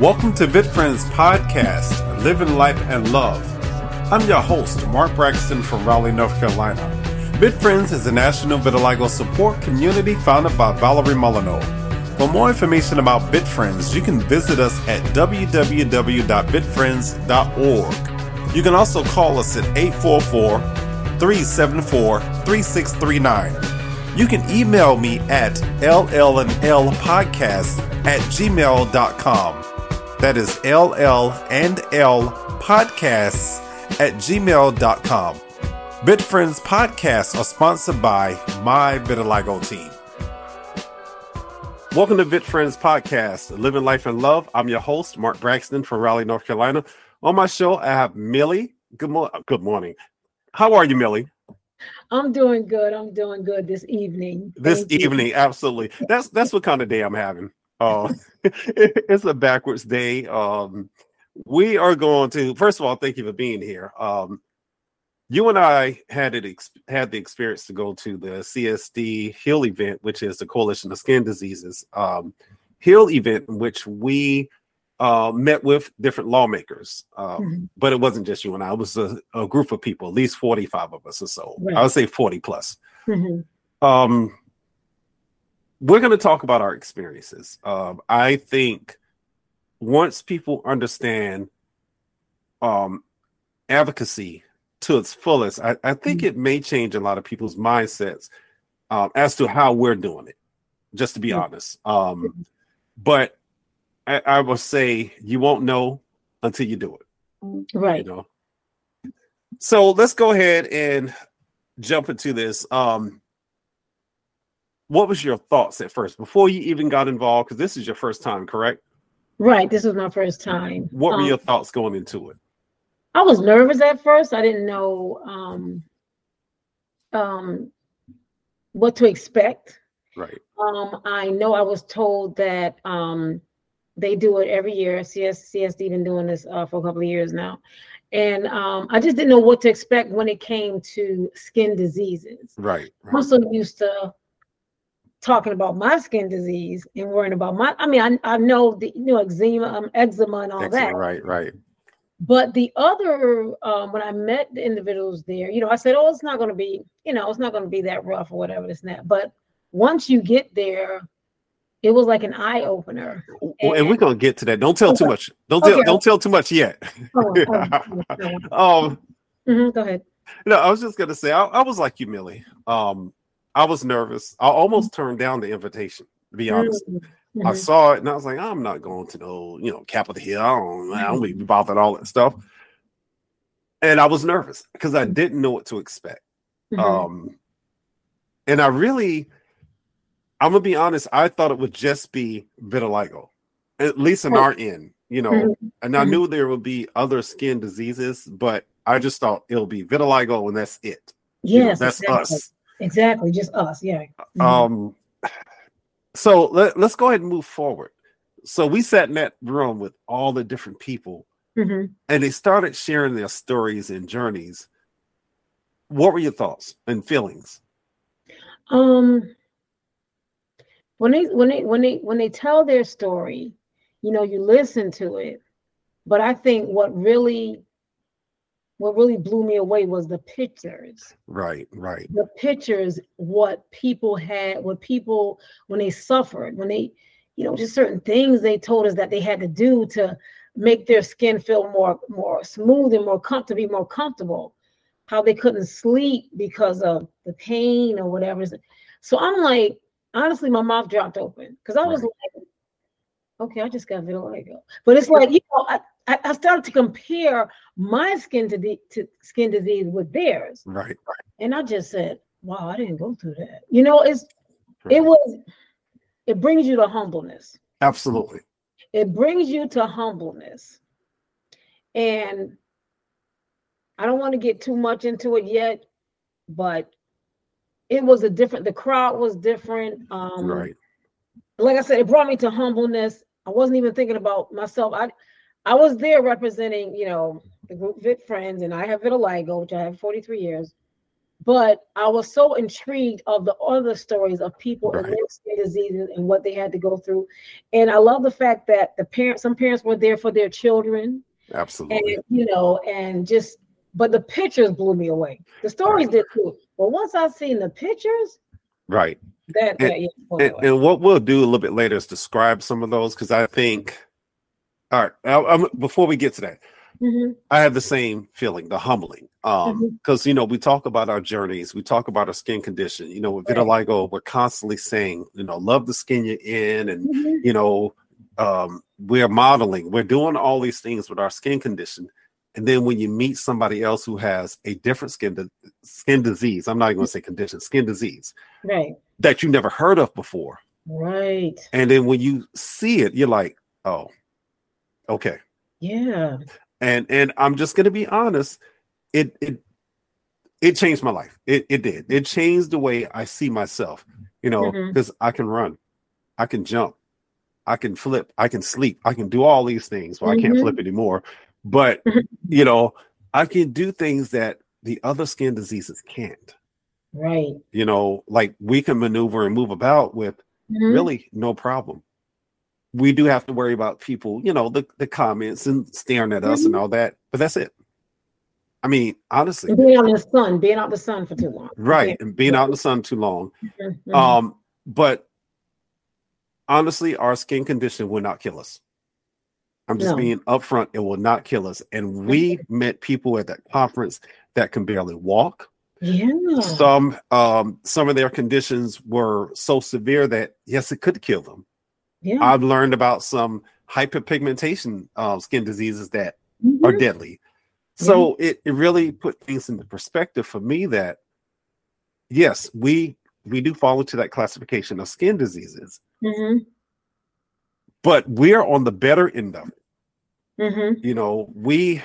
Welcome to VitFriends Podcast, Living Life and Love. I'm your host, Mark Braxton from Raleigh, North Carolina. VitFriends is a national vitiligo support community founded by Valerie Molyneux. For more information about VitFriends, you can visit us at www.vitfriends.org. You can also call us at 844 374 3639. You can email me at llandlpodcast at gmail.com. That is LL and L podcasts at gmail.com. VitFriends podcasts are sponsored by my Vitiligo team. Welcome to VitFriends podcast, Living Life and Love. I'm your host, Mark Braxton from Raleigh, North Carolina. On my show, I have Millie. Good, mo- good morning. How are you, Millie? I'm doing good. I'm doing good this evening. This Thank evening, you. absolutely. That's that's what kind of day I'm having. Uh, it's a backwards day. Um, we are going to first of all, thank you for being here. Um, you and I had it ex- had the experience to go to the CSD Hill event, which is the Coalition of Skin Diseases um, Hill event, in which we uh, met with different lawmakers. Um, mm-hmm. But it wasn't just you and I; it was a, a, group of people, at least forty-five of us or so. Right. I would say forty plus. Mm-hmm. Um, we're going to talk about our experiences. Um, I think once people understand um, advocacy to its fullest, I, I think mm-hmm. it may change a lot of people's mindsets um, as to how we're doing it. Just to be mm-hmm. honest, um, mm-hmm. but I, I will say you won't know until you do it. Right. You know. So let's go ahead and jump into this. Um, what was your thoughts at first before you even got involved? Because this is your first time, correct? Right. This was my first time. What were um, your thoughts going into it? I was nervous at first. I didn't know um, um, what to expect. Right. Um, I know I was told that um, they do it every year. CS CSD been doing this uh, for a couple of years now, and um, I just didn't know what to expect when it came to skin diseases. Right. right. I'm so used to talking about my skin disease and worrying about my i mean i, I know the you know eczema um, eczema and all eczema, that. right right. But the other um, when i met the individuals there you know i said oh it's not going to be you know it's not going to be that rough or whatever this and that. But once you get there it was like an eye opener. And, and we're going to get to that. Don't tell okay. too much. Don't tell don't tell too much yet. Oh, oh, um mm-hmm, go ahead. no i was just going to say I, I was like you millie. Um I was nervous. I almost turned down the invitation, to be honest. Mm-hmm. I saw it and I was like, I'm not going to no, you know, Capitol Hill. I don't, I don't be bothered all that stuff. And I was nervous because I didn't know what to expect. Mm-hmm. Um, and I really, I'm gonna be honest, I thought it would just be vitiligo, at least in our end, you know. Mm-hmm. And I mm-hmm. knew there would be other skin diseases, but I just thought it'll be vitiligo and that's it. Yes, you know, that's exactly. us. Exactly, just us. Yeah. Mm-hmm. Um. So let, let's go ahead and move forward. So we sat in that room with all the different people, mm-hmm. and they started sharing their stories and journeys. What were your thoughts and feelings? Um. When they when they when they when they tell their story, you know, you listen to it, but I think what really what really blew me away was the pictures. Right, right. The pictures, what people had, what people when they suffered, when they, you know, just certain things they told us that they had to do to make their skin feel more more smooth and more comfortable, be more comfortable. How they couldn't sleep because of the pain or whatever. So I'm like, honestly, my mouth dropped open because I was right. like, okay, I just got vitiligo. But it's like, you know, I, I, started to compare my skin to, the, to skin disease with theirs. Right, right. And I just said, wow, I didn't go through that. You know, it's right. it was it brings you to humbleness. Absolutely. It brings you to humbleness. And I don't want to get too much into it yet, but it was a different the crowd was different. Um right. Like I said, it brought me to humbleness. I wasn't even thinking about myself. I I was there representing, you know, the group Vit Friends, and I have vitiligo, which I have 43 years. but I was so intrigued of the other stories of people Right. and their skin diseases and what they had to go through. And I love the fact that the parents, some parents were there for their children, Absolutely. and you know, and just but the pictures blew me away. The stories Right. did too. But once I seen the pictures, right. that, And- that yeah, And, and what we'll do a little bit later is describe some of those because I think. All right. I, I'm, before we get to that, Mhm, I have the same feeling, the humbling. Um, because you know, we talk about our journeys, we talk about our skin condition. You know, with Right. vitiligo, we're constantly saying, you know, love the skin you're in, and mhm, you know, um, we're modeling, we're doing all these things with our skin condition. And then when you meet somebody else who has a different skin di- skin disease, I'm not even going to say condition, skin disease Right, that you never heard of before, right, and then when you see it, you're like, oh, okay. yeah, And and I'm just going to be honest, it it it changed my life. It it did. It changed the way I see myself. You know, because I can run, I can jump, I can flip, I can sleep, I can do all these things. Well, I can't Mhm. flip anymore, but you know, I can do things that the other skin diseases can't. right. You know, like we can maneuver and move about with Mhm, really no problem. We do have to worry about people, you know, the, the comments and staring at us and Mm-hmm. all that, but that's it. I mean, honestly, and being out in the sun, being out in the sun for too long. right. And being out in the sun too long. Mhm, mhm. Um, but honestly, our skin condition will not kill us. I'm just No. being upfront, it will not kill us. And we met people at that conference that can barely walk. yeah, Some um some of their conditions were so severe that yes, it could kill them. Yeah, I've learned about some hyperpigmentation uh, skin diseases that are mhm, deadly. So it, it really put things into perspective for me that yes, we we do fall into that classification of skin diseases, mhm, but we're on the better end of it. mhm. You know, we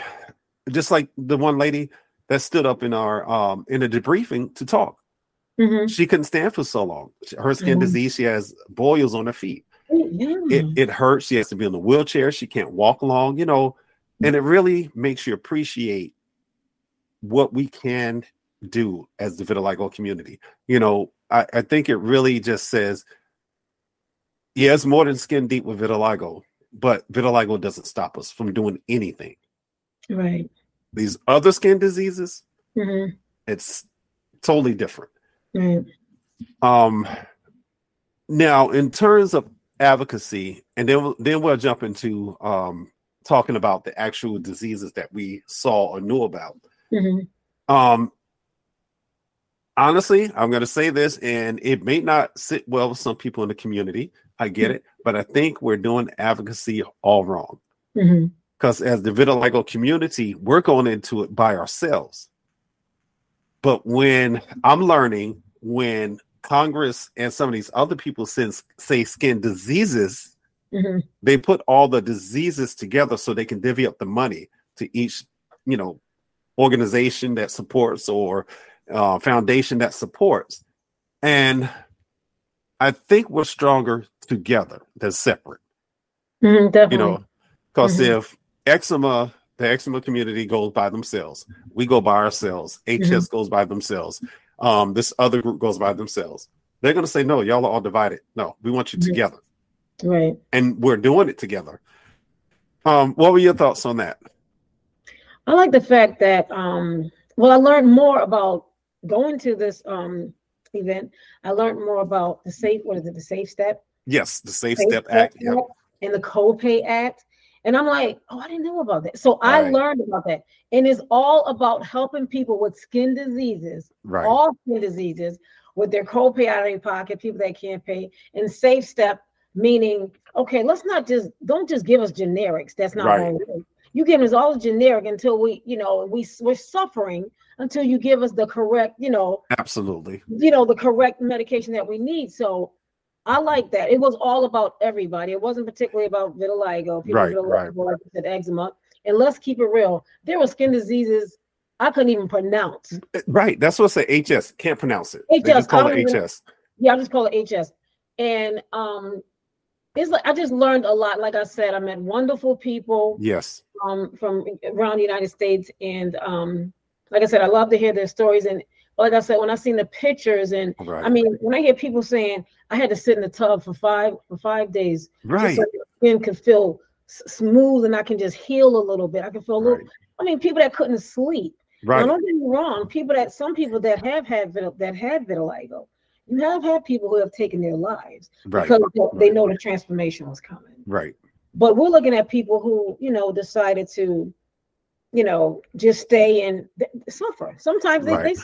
just like the one lady that stood up in our um in a debriefing to talk. Mhm. She couldn't stand for so long. Her skin Mhm. disease, she has boils on her feet. Yeah. it, it hurts. She has to be in the wheelchair. She can't walk along, you know, and it really makes you appreciate what we can do as the vitiligo community. You know, I, I think it really just says, yeah, it's more than skin deep with vitiligo, but vitiligo doesn't stop us from doing anything. Right. These other skin diseases, Mhm. it's totally different. Right. Um, now, in terms of advocacy, and then we'll- then we'll jump into um, talking about the actual diseases that we saw or knew about. Mhm. Um, honestly, I'm going to say this, and it may not sit well with some people in the community. I get it, but I think we're doing advocacy all wrong because as the vitiligo community, we're going into it by ourselves. But when I'm learning, when Congress and some of these other people since say skin diseases, Mhm. they put all the diseases together so they can divvy up the money to each, you know, organization that supports or uh, foundation that supports. And I think we're stronger together than separate Mhm. Definitely. you know because Mhm. if eczema the eczema community goes by themselves we go by ourselves hs goes by themselves um this other group goes by themselves they're going to say no y'all are all divided no we want you Mhm. together Right. and we're doing it together um what were your thoughts on that I like the fact that um well I learned more about going to this um event. I learned more about the safe what is it, the safe step? yes the safe Safe step act yep. and the co-pay act. And I'm like, oh, I didn't know about that. So I learned about that. And it's all about helping people with skin diseases, right all skin diseases, with their co-pay out of their pocket, people that can't pay, and safe step, meaning, okay, let's not just don't just give us generics. That's not Right. You give us all generic until we, you know, we we're suffering until you give us the correct, you know, absolutely you know, the correct medication that we need. So I like that. It was all about everybody. It wasn't particularly about vitiligo, people Right, with right. vitiligo, like said, eczema. And let's keep it real. There were skin diseases I couldn't even pronounce. right that's what I say hs can't pronounce it they HS, just call it even- hs Yeah, I just call it HS. And um it's like I just learned a lot. Like I said, I met wonderful people yes um from around the United States. And um, like I said, I love to hear their stories. And like I said, when I seen the pictures, and Right. I mean, when I hear people saying I had to sit in the tub for five for five days, right. so skin could feel s- smooth and I can just heal a little bit. I can feel a little. Right. I mean, people that couldn't sleep. Now, Right. don't get me wrong. People that some people that have had that had vitiligo, you have had people who have taken their lives Right. because they know the transformation was coming. Right. But we're looking at people who, you know, decided to, you know, just stay and suffer. Sometimes they, they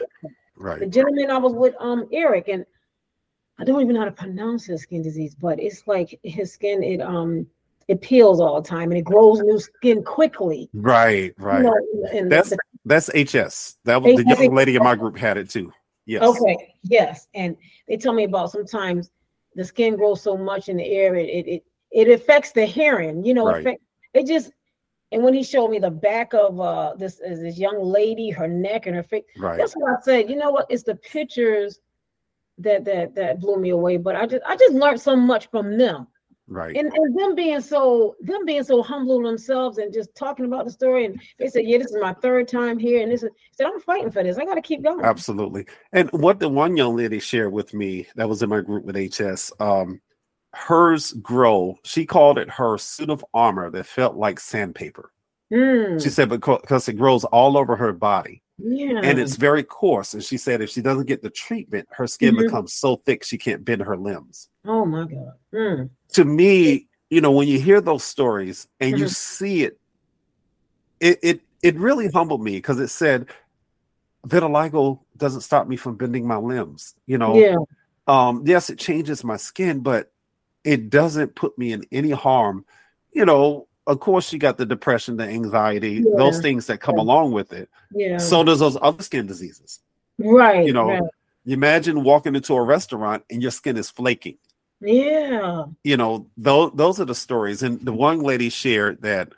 Right. The gentleman I was with, um, Eric, and I don't even know how to pronounce his skin disease, but it's like his skin it um it peels all the time and it grows new skin quickly. Right. You Right. know, and That's the- that's HS. That was the young lady in my group had it too. Yes. Okay, yes, and they tell me about sometimes the skin grows so much in the air it it it, it affects the hearing. You know, Right. affect, it just. And when he showed me the back of uh this is this young lady, her neck and her face, Right. that's what I said. You know what? It's the pictures that that that blew me away. But I just I just learned so much from them, Right. and and them being so them being so humble themselves and just talking about the story. And they said, yeah, this is my third time here, and this is. I said I'm fighting for this. I got to keep going. Absolutely. And what the one young lady shared with me that was in my group with HS, um, hers grow. She called it her suit of armor that felt like sandpaper. Mm, She said because it grows all over her body yeah, and it's very coarse. And she said if she doesn't get the treatment, her skin Mhm. becomes so thick she can't bend her limbs. oh my god. Mm, To me, you know, when you hear those stories and you Mhm. see it, it it it really humbled me because it said vitiligo doesn't stop me from bending my limbs. You know, yeah, um yes it changes my skin but it doesn't put me in any harm. You know of course you got the depression the anxiety those things that come Yeah. along with it. Yeah. so does those other skin diseases. Right, you know right. you imagine walking into a restaurant and your skin is flaking. Yeah, you know those those are the stories. And the one lady shared that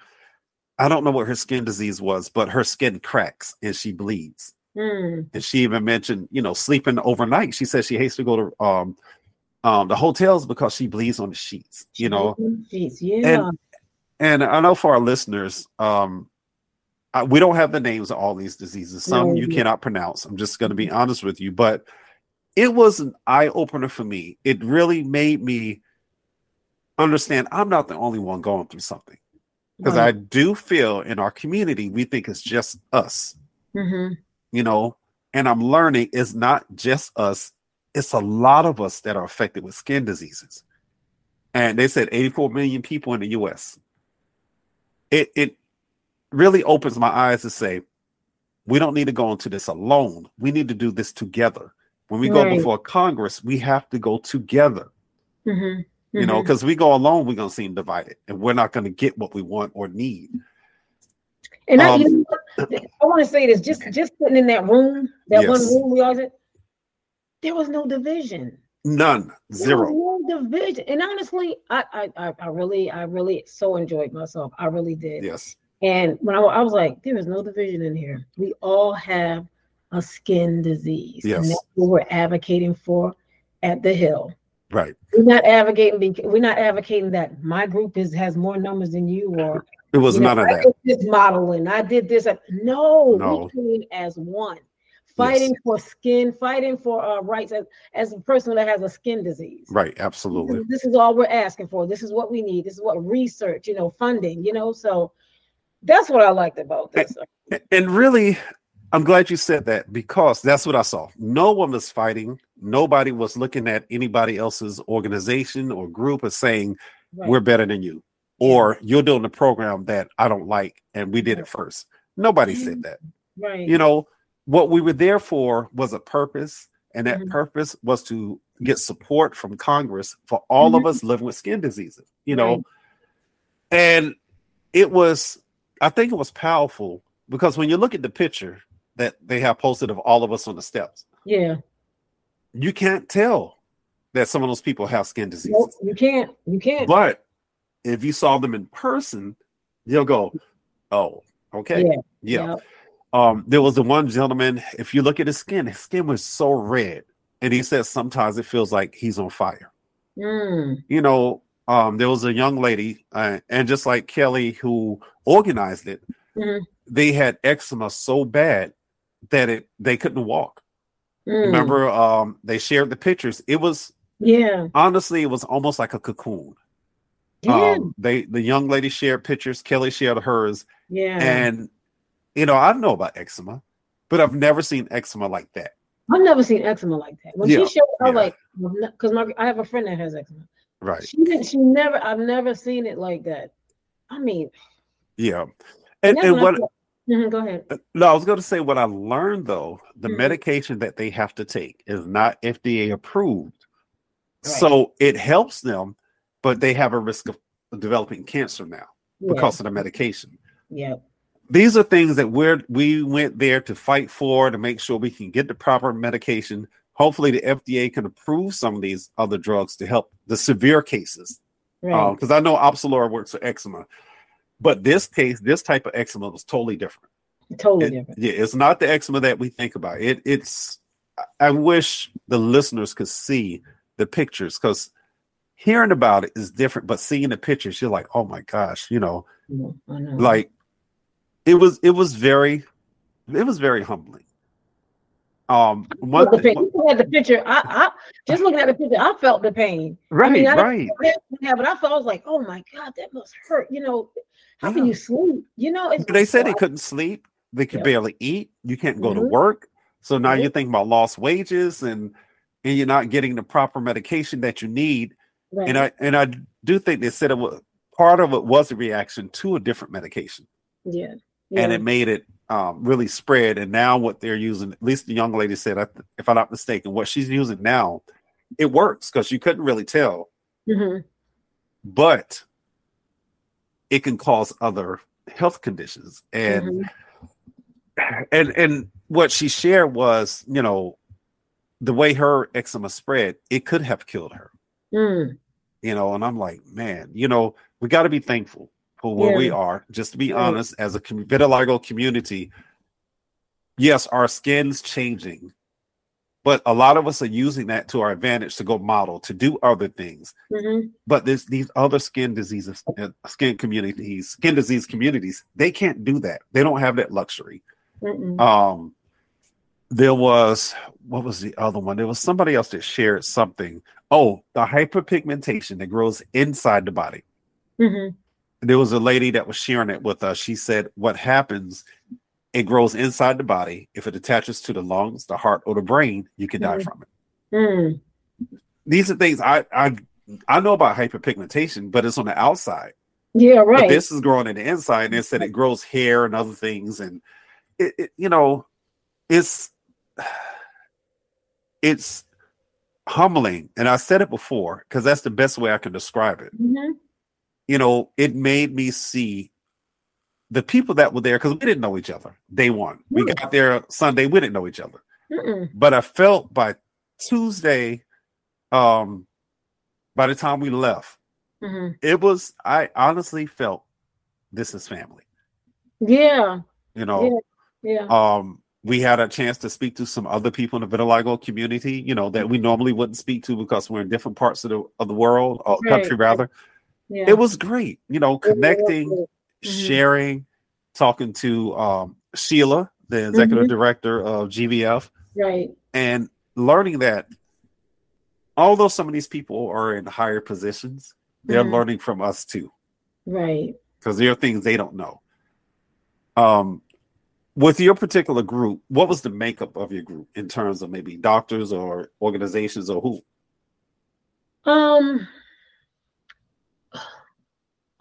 i don't know what her skin disease was but her skin cracks and she bleeds. Mm, and she even mentioned you know sleeping overnight. She said she hates to go to um um the hotels because she bleeds on the sheets you know? Jeez, yeah, and i know for our listeners um I, we don't have the names of all these diseases. Some No, you no. cannot pronounce. I'm just going to be honest with you but it was an eye-opener for me. It really made me understand i'm not the only one going through something. Because i do feel in our community we think it's just us. Hmm you know, and I'm learning it's not just us, it's a lot of us that are affected with skin diseases. And they said 84 million people in the US. It it really opens my eyes to say we don't need to go into this alone. We need to do this together. When we go before Congress, we have to go together, hmm you know, because we go alone, we're gonna seem divided and we're not gonna get what we want or need. And I, Um, you know. I want to say this: just just sitting in that room, that one room we had, there was no division. None, zero. no division. And honestly, I, I, I, really, I really so enjoyed myself. I really did. Yes. And when I, I was like, there is no division in here. We all have a skin disease. Yes. And that's what we're advocating for at the Hill. Right. We're not advocating. We're not advocating that my group is has more numbers than you, or It was you know, none of I that. did this modeling. I did this. No, No. we came as one, fighting for skin, fighting for our rights as, as a person that has a skin disease. Right, absolutely. This is- This is all we're asking for. This is what we need. This is what research, you know, funding, you know. So that's what I liked about this. And really, I'm glad you said that because that's what I saw. No one was fighting. Nobody was looking at anybody else's organization or group as saying, Right. we're better than you, or you're doing a program that I don't like and we did it first. Nobody said mm-hmm. that. right. You know, what we were there for was a purpose, and that Mhm. purpose was to get support from Congress for all of Mhm. us living with skin diseases, you know. Right. And it was, I think it was powerful because when you look at the picture that they have posted of all of us on the steps, yeah. you can't tell that some of those people have skin Nope, you can't. You can't. But if you saw them in person, you'll go, oh, okay. Yeah, Yeah. yeah. Um, there was the one gentleman, if you look at his skin, his skin was so red. And he says sometimes it feels like he's on fire. Mm, You know, um, there was a young lady, uh, and just like Kelly, who organized it, Mhm. they had eczema so bad that it they couldn't walk. Mm. Remember, um, they shared the pictures. It was Yeah. honestly, it was almost like a cocoon. Yeah. Um, they the young lady shared pictures, Kelly shared hers, yeah. and you know, I know about eczema, but I've never seen eczema like that. I've never seen eczema like that. When Yeah, she showed, I was yeah. like, because my I have a friend that has eczema. Right. She didn't. She never. I've never seen it like that. I mean, Yeah. And, that's and what Mhm, go ahead. no, I was going to say what I learned though, the Mhm. medication that they have to take is not FDA approved. Right. So it helps them, but they have a risk of developing cancer now Yeah, because of the medication. yeah, These are things that we're we went there to fight for to make sure we can get the proper medication. Hopefully, the FDA can approve some of these other drugs to help the severe cases. right. Because I know Opzelura works for eczema, but this case, this type of eczema was totally different. totally It- different. yeah, it's not the eczema that we think about. It it's I- wish the listeners could see the pictures because hearing about it is different, but seeing the pictures, you're like, oh my gosh, you know, Mhm, know. like it was it was very it was very humbling. Um one the pain. Looking at the picture, I, I just looking at the picture, I felt the pain. right, mean, I right. Yeah, but I felt I was like, oh my god, that must hurt. You know, how Yeah. can you sleep? You know, it's They said they couldn't sleep, they could Yeah. barely eat, you can't go to Mhm. work. So now Mhm. you're thinking about lost wages and and you're not getting the proper medication that you need. right. And I and I do think they said it was part of it was a reaction to a different medication. yeah, and it made it um, really spread. And now what they're using, at least the young lady said, if I'm not mistaken, what she's using now, it works because you couldn't really tell, Mhm. but it can cause other health conditions. And Mhm. and and what she shared was, you know, the way her eczema spread, it could have killed her. Mm. You know, and I'm like, man, you know, we got to be thankful where we are. Just to be Right. honest, as a vitiligo community, yes, our skin's changing, but a lot of us are using that to our advantage to go model, to do other things. Mhm. But there's these other skin diseases, uh, skin communities, skin disease communities, they can't do that. They don't have that luxury. Mm-mm. Um, there was what was the other one? There was somebody else that shared something. Oh, the hyperpigmentation that grows inside the body. Mhm. There was a lady that was sharing it with us. She said, "What happens? It grows inside the body. If it attaches to the lungs, the heart, or the brain, you can die Mhm. from it." Mm. These are things I I I know about hyperpigmentation, but it's on the outside. Yeah, But right. this is growing in the inside, and it said it grows hair and other things, and it, it you know, it's it's humbling. And I said it before because that's the best way I can describe it. Mhm. You know, it made me see the people that were there because we didn't know each other day one. We got there Sunday, we didn't know each other, Mm-mm. but I felt by Tuesday, um, by the time we left, Mhm. it was I honestly felt this is family. Yeah, You know, yeah. um we had a chance to speak to some other people in the vitiligo community you know that we normally wouldn't speak to because we're in different parts of the of the world or Right, country rather yeah. it was great you know connecting. Mhm. sharing talking to um sheila the executive Mhm. director of gvf right. and learning that although some of these people are in higher positions they're Mhm. learning from us too Right. because there are things they don't know. Um, with your particular group, what was the makeup of your group in terms of maybe doctors or organizations or who? Um,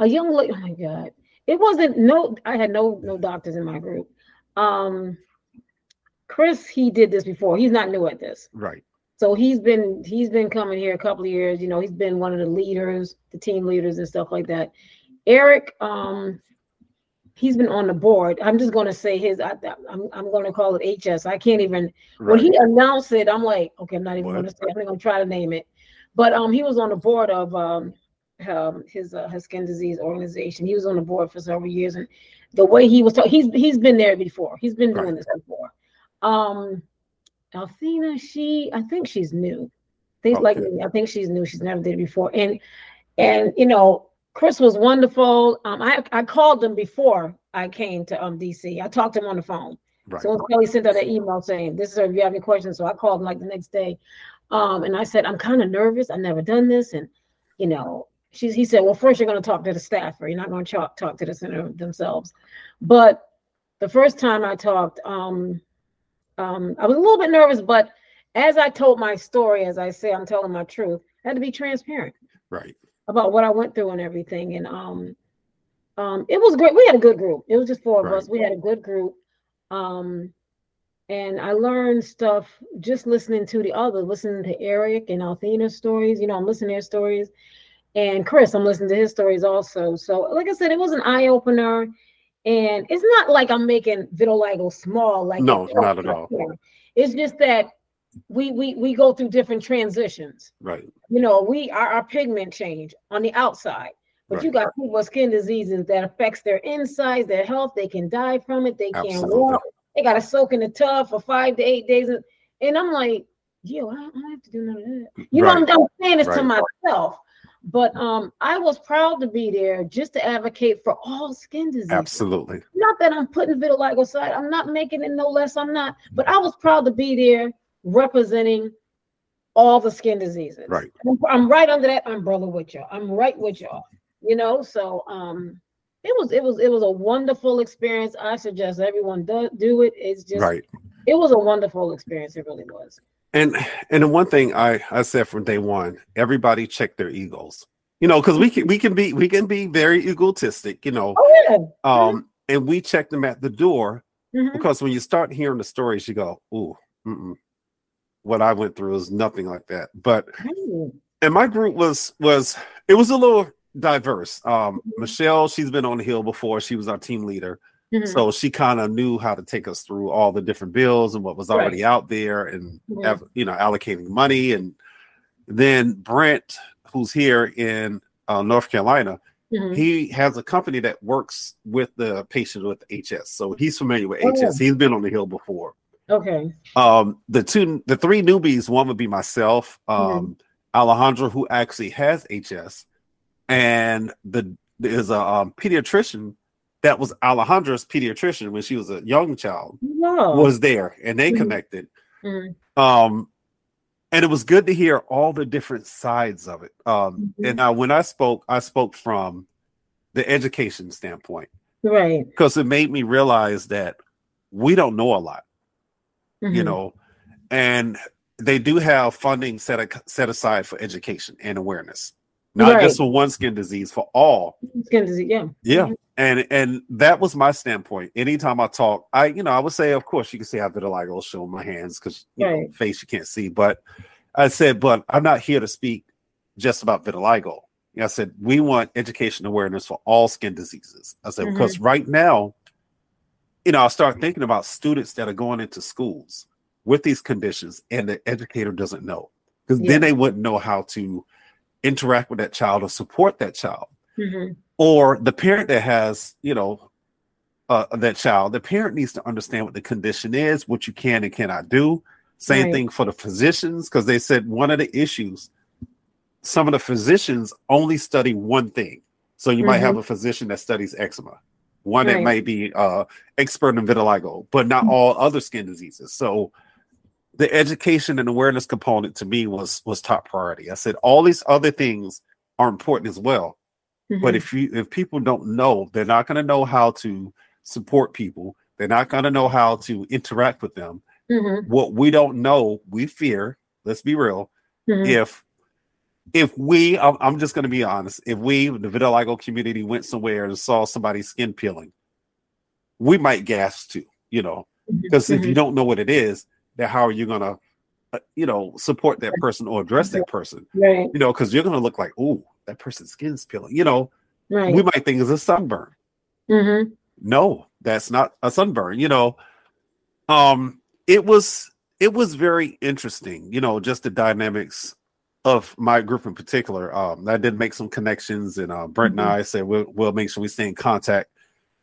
a young lady. Oh my God! It wasn't no. I had no no doctors in my group. Um, Chris, he did this before. He's not new at this. Right. So he's been he's been coming here a couple of years. You know, he's been one of the leaders, the team leaders and stuff like that. Eric, um, he's been on the board. I'm just going to say his. I, I'm I'm going to call it HS. I can't even when he announced it, I'm like, okay, I'm not even What? to say. I'm not to try to name it. But um, he was on the board of um, um his uh, his skin disease organization. He was on the board for several years, and the way he was, ta- he's he's been there before. He's been doing Right. this before. Um, Althena, she, I think she's new. Things like Okay. me, I think she's new. She's never did it before, and and you know, Chris was wonderful. Um, I I called him before I came to um DC. I talked to him on the phone Right. So Kelly sent out an email saying, "This is. If you have any questions." So I called him like the next day, um, and I said, "I'm kind of nervous. I've never done this, and you know." She's, he said, well, first you're going to talk to the staffer. You're not going to talk, talk to the center themselves. But the first time I talked, um, um, I was a little bit nervous, but as I told my story, as I say, I'm telling my truth, I had to be transparent Right. about what I went through and everything. And um, um, it was great. We had a good group. It was just four of Right. us. We had a good group. Um, and I learned stuff just listening to the others, listening to Eric and Althena's stories. You know, I'm listening to their stories. And Chris, I'm listening to his stories also. So, like I said, it was an eye opener. And it's not like I'm making vitiligo small. Like No, not at all. It's just that we we we go through different transitions Right. you know, we our, our pigment change on the outside. But you got people with skin diseases that affects their insides, their health. They can die from it. They can't walk. They got to soak in the tub for five to eight days. And, I'm like, yo, I, don't have to do none of that. You know, Right. I'm, I'm saying this to Right. myself. But um, I was proud to be there just to advocate for all skin diseases. Absolutely. Not that I'm putting vitiligo aside. I'm not making it no less. I'm not. But I was proud to be there representing all the skin diseases. Right. I'm, I'm right under that umbrella with y'all. I'm right with y'all. You know, so um, it was it was it was a wonderful experience. I suggest everyone do do it. It's just Right. it was a wonderful experience. It really was. And and the one thing I I said from day one, everybody check their egos. You know, because we can we can be we can be very egotistic. You know, Oh yeah. um, and we check them at the door Mhm. because when you start hearing the stories, you go, "Ooh, mm-mm. what I went through is nothing like that." But Mhm. and my group was was it was a little diverse. Um, Michelle, she's been on the hill before. She was our team leader, Mhm. so she kind of knew how to take us through all the different bills and what was Right. already out there, and Mhm. you know allocating money. And then Brent, who's here in uh, North Carolina, Mhm. he has a company that works with the patient with HS, so he's familiar with Oh, HS. He's been on the hill before. Okay. Um, the two, the three newbies, one would be myself, um, Alejandro, who actually has HS, and the there's a um, pediatrician that was Alejandra's pediatrician when she was a young child was there, and they Mhm. connected. Mhm. Um, and it was good to hear all the different sides of it. Um, Mhm. and now when I spoke, I spoke from the education standpoint right. because it made me realize that we don't know a lot you Mhm. know and they do have funding set set aside for education and awareness not Right. just for one skin disease for all skin disease. Yeah. yeah Mhm. and and that was my standpoint anytime i talk i you know i would say of course you can see how vitiligo is showing my hands because you know face you can't see but i said but i'm not here to speak just about vitiligo i said we want education awareness for all skin diseases i said Mhm. because right now you know i start thinking about students that are going into schools with these conditions and the educator doesn't know because Yeah. then they wouldn't know how to interact with that child or support that child Mhm. or the parent that has you know uh, that child the parent needs to understand what the condition is what you can and cannot do same Right. thing for the physicians because they said one of the issues some of the physicians only study one thing so you might have a physician that studies eczema one that Right. might be uh expert in vitiligo but not Mhm. all other skin diseases so the education and awareness component to me was was top priority i said all these other things are important as well but Mhm. if you if people don't know, they're not going to know how to support people. They're not going to know how to interact with them. Mhm. What we don't know, we fear. Let's be real. Mhm. If if we, I'm, I'm just going to be honest. If we, the vitiligo community, went somewhere and saw somebody's skin peeling, we might gasp too. You know, because if you don't know what it is, then how are you going to, uh, you know, support that person or address that person? Right. You know, because you're going to look like, oh, that person's skin's peeling. You know, Right. we might think it's a sunburn. Mhm. No, that's not a sunburn. You know, um, it was it was very interesting. You know, just the dynamics of my group in particular. Um, I did make some connections, and uh, Brent Mhm. and I said we'll we'll make sure we stay in contact.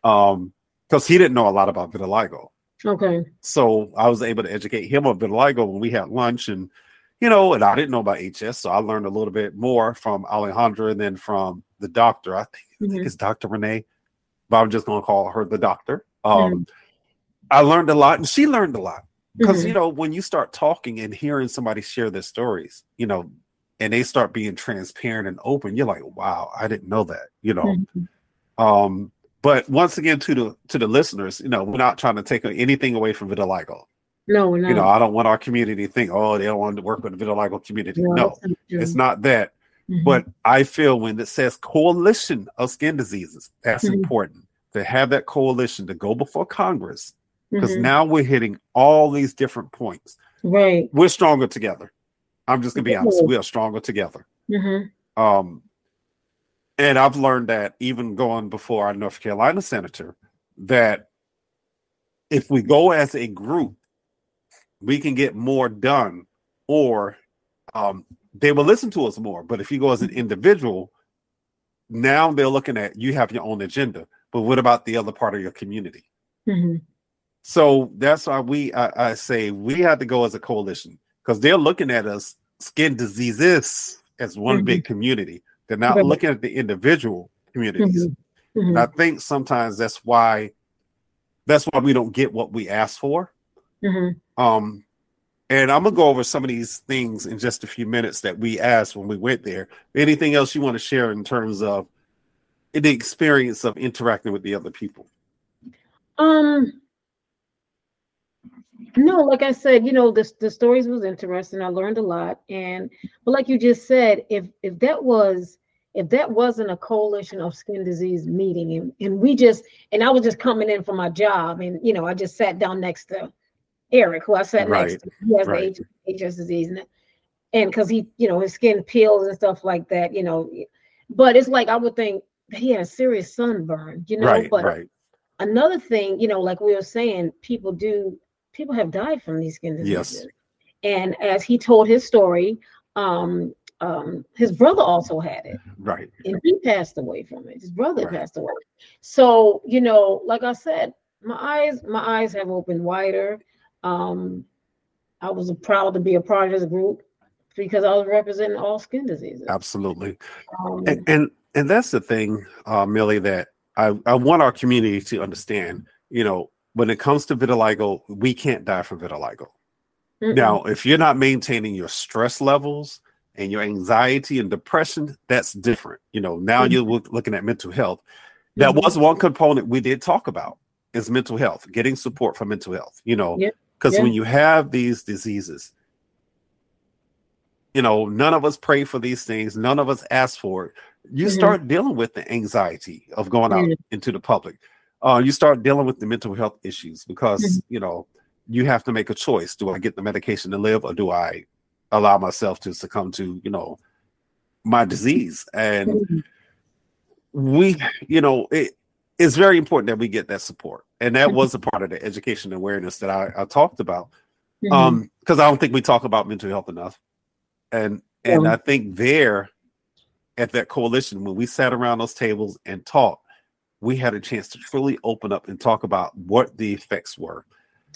Um, because he didn't know a lot about vitiligo, Okay. so I was able to educate him on vitiligo when we had lunch, and you know, and I didn't know about HS, so I learned a little bit more from Alejandra and then from the doctor. I think I think Mhm. it's Dr. Renee, but I'm just gonna call her the doctor. Um, I learned a lot, and she learned a lot because Mhm. you know when you start talking and hearing somebody share their stories, you know, and they start being transparent and open, you're like, wow, I didn't know that, you know. Mhm. Um, but once again, to the to the listeners, you know, we're not trying to take anything away from vitiligo. No, we're not. You know, I don't want our community to think, oh, they don't want to work with the vitiligo community. No, No, not it's not that. Mhm. But I feel when it says coalition of skin diseases, that's Mhm. important to have that coalition to go before Congress because Mhm. now we're hitting all these different points. right. We're stronger together. I'm just gonna be honest. We are stronger together. Mhm. Um, and I've learned that even going before our North Carolina senator, that if we go as a group, we can get more done, or um, they will listen to us more. But if you go as an individual, now they're looking at you have your own agenda, but what about the other part of your community? Mhm. So that's why we I, I say we have to go as a coalition because they're looking at us skin diseases as one Mhm. big community. They're not looking at the individual communities. Mhm. Mhm. And I think sometimes that's why that's why we don't get what we ask for. Mhm. Um and I'm gonna go over some of these things in just a few minutes that we asked when we went there. Anything else you want to share in terms of the experience of interacting with the other people? Um. No, like I said, you know, the the stories was interesting. I learned a lot, and but like you just said, if if that was if that wasn't a coalition of skin disease meeting, and, and we just and I was just coming in for my job, and you know, I just sat down next to Eric, who I sat Right, next to. He has right. the HS disease, and and because he, you know, his skin peels and stuff like that, you know. But it's like I would think he had serious sunburn, you know. right, but right. another thing, you know, like we were saying, people do people have died from these skin diseases. Yes. And as he told his story, um, um, his brother also had it, Right. and he passed away from it. His brother Right. passed away. So, you know, like I said, my eyes, my eyes have opened wider. Um, I was proud to be a part of this group because I was representing all skin diseases. Absolutely. Um, and and, and that's the thing uh millie that I, I want our community to understand you know when it comes to vitiligo we can't die from vitiligo mm-mm. now if you're not maintaining your stress levels and your anxiety and depression that's different you know now Mhm. you're looking at mental health that Mhm. was one component we did talk about is mental health getting support for mental health you know because Yeah. when you have these diseases you know none of us pray for these things none of us ask for it you Mhm. start dealing with the anxiety of going out Yeah. into the public uh, you start dealing with the mental health issues because Mhm. you know you have to make a choice do i get the medication to live or do i allow myself to succumb to you know my disease and Mhm. we you know it it's very important that we get that support and that Mhm. was a part of the education awareness that i, I talked about Mhm. um because i don't think we talk about mental health enough and and i think there at that coalition when we sat around those tables and talked we had a chance to truly open up and talk about what the effects were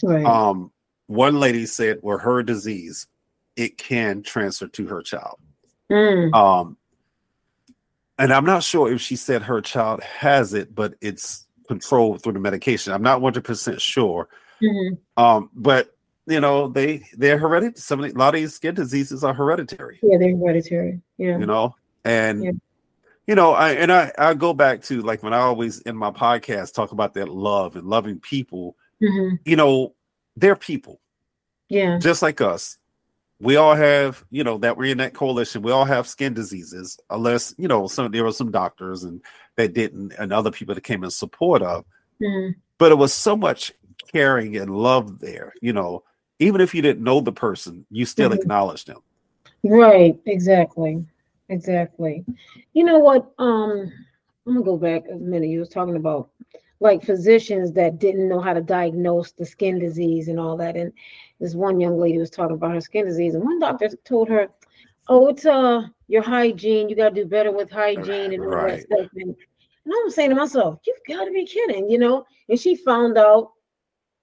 right. um one lady said well her disease it can transfer to her child Mm. um and i'm not sure if she said her child has it but it's controlled through the medication i'm not 100% sure Mhm. um but you know they they're hereditary some of the, a lot of these skin diseases are hereditary Yeah, they're hereditary. Yeah. you know and Yeah. You know i and i i go back to like when i always in my podcast talk about that love and loving people hmm you know they're people Yeah. just like us we all have you know that we're in that coalition we all have skin diseases unless you know some there were some doctors and that didn't and other people that came in support of Mhm. but it was so much caring and love there you know even if you didn't know the person you still Mhm. acknowledge them Right. Exactly. Exactly. You know what? Um, I'm gonna go back a minute. You was talking about like physicians that didn't know how to diagnose the skin disease and all that. And this one young lady was talking about her skin disease, and one doctor told her, "Oh, it's uh your hygiene. You gotta do better with hygiene and all that stuff." And, and I'm saying to myself, "You've got to be kidding," you know. And she found out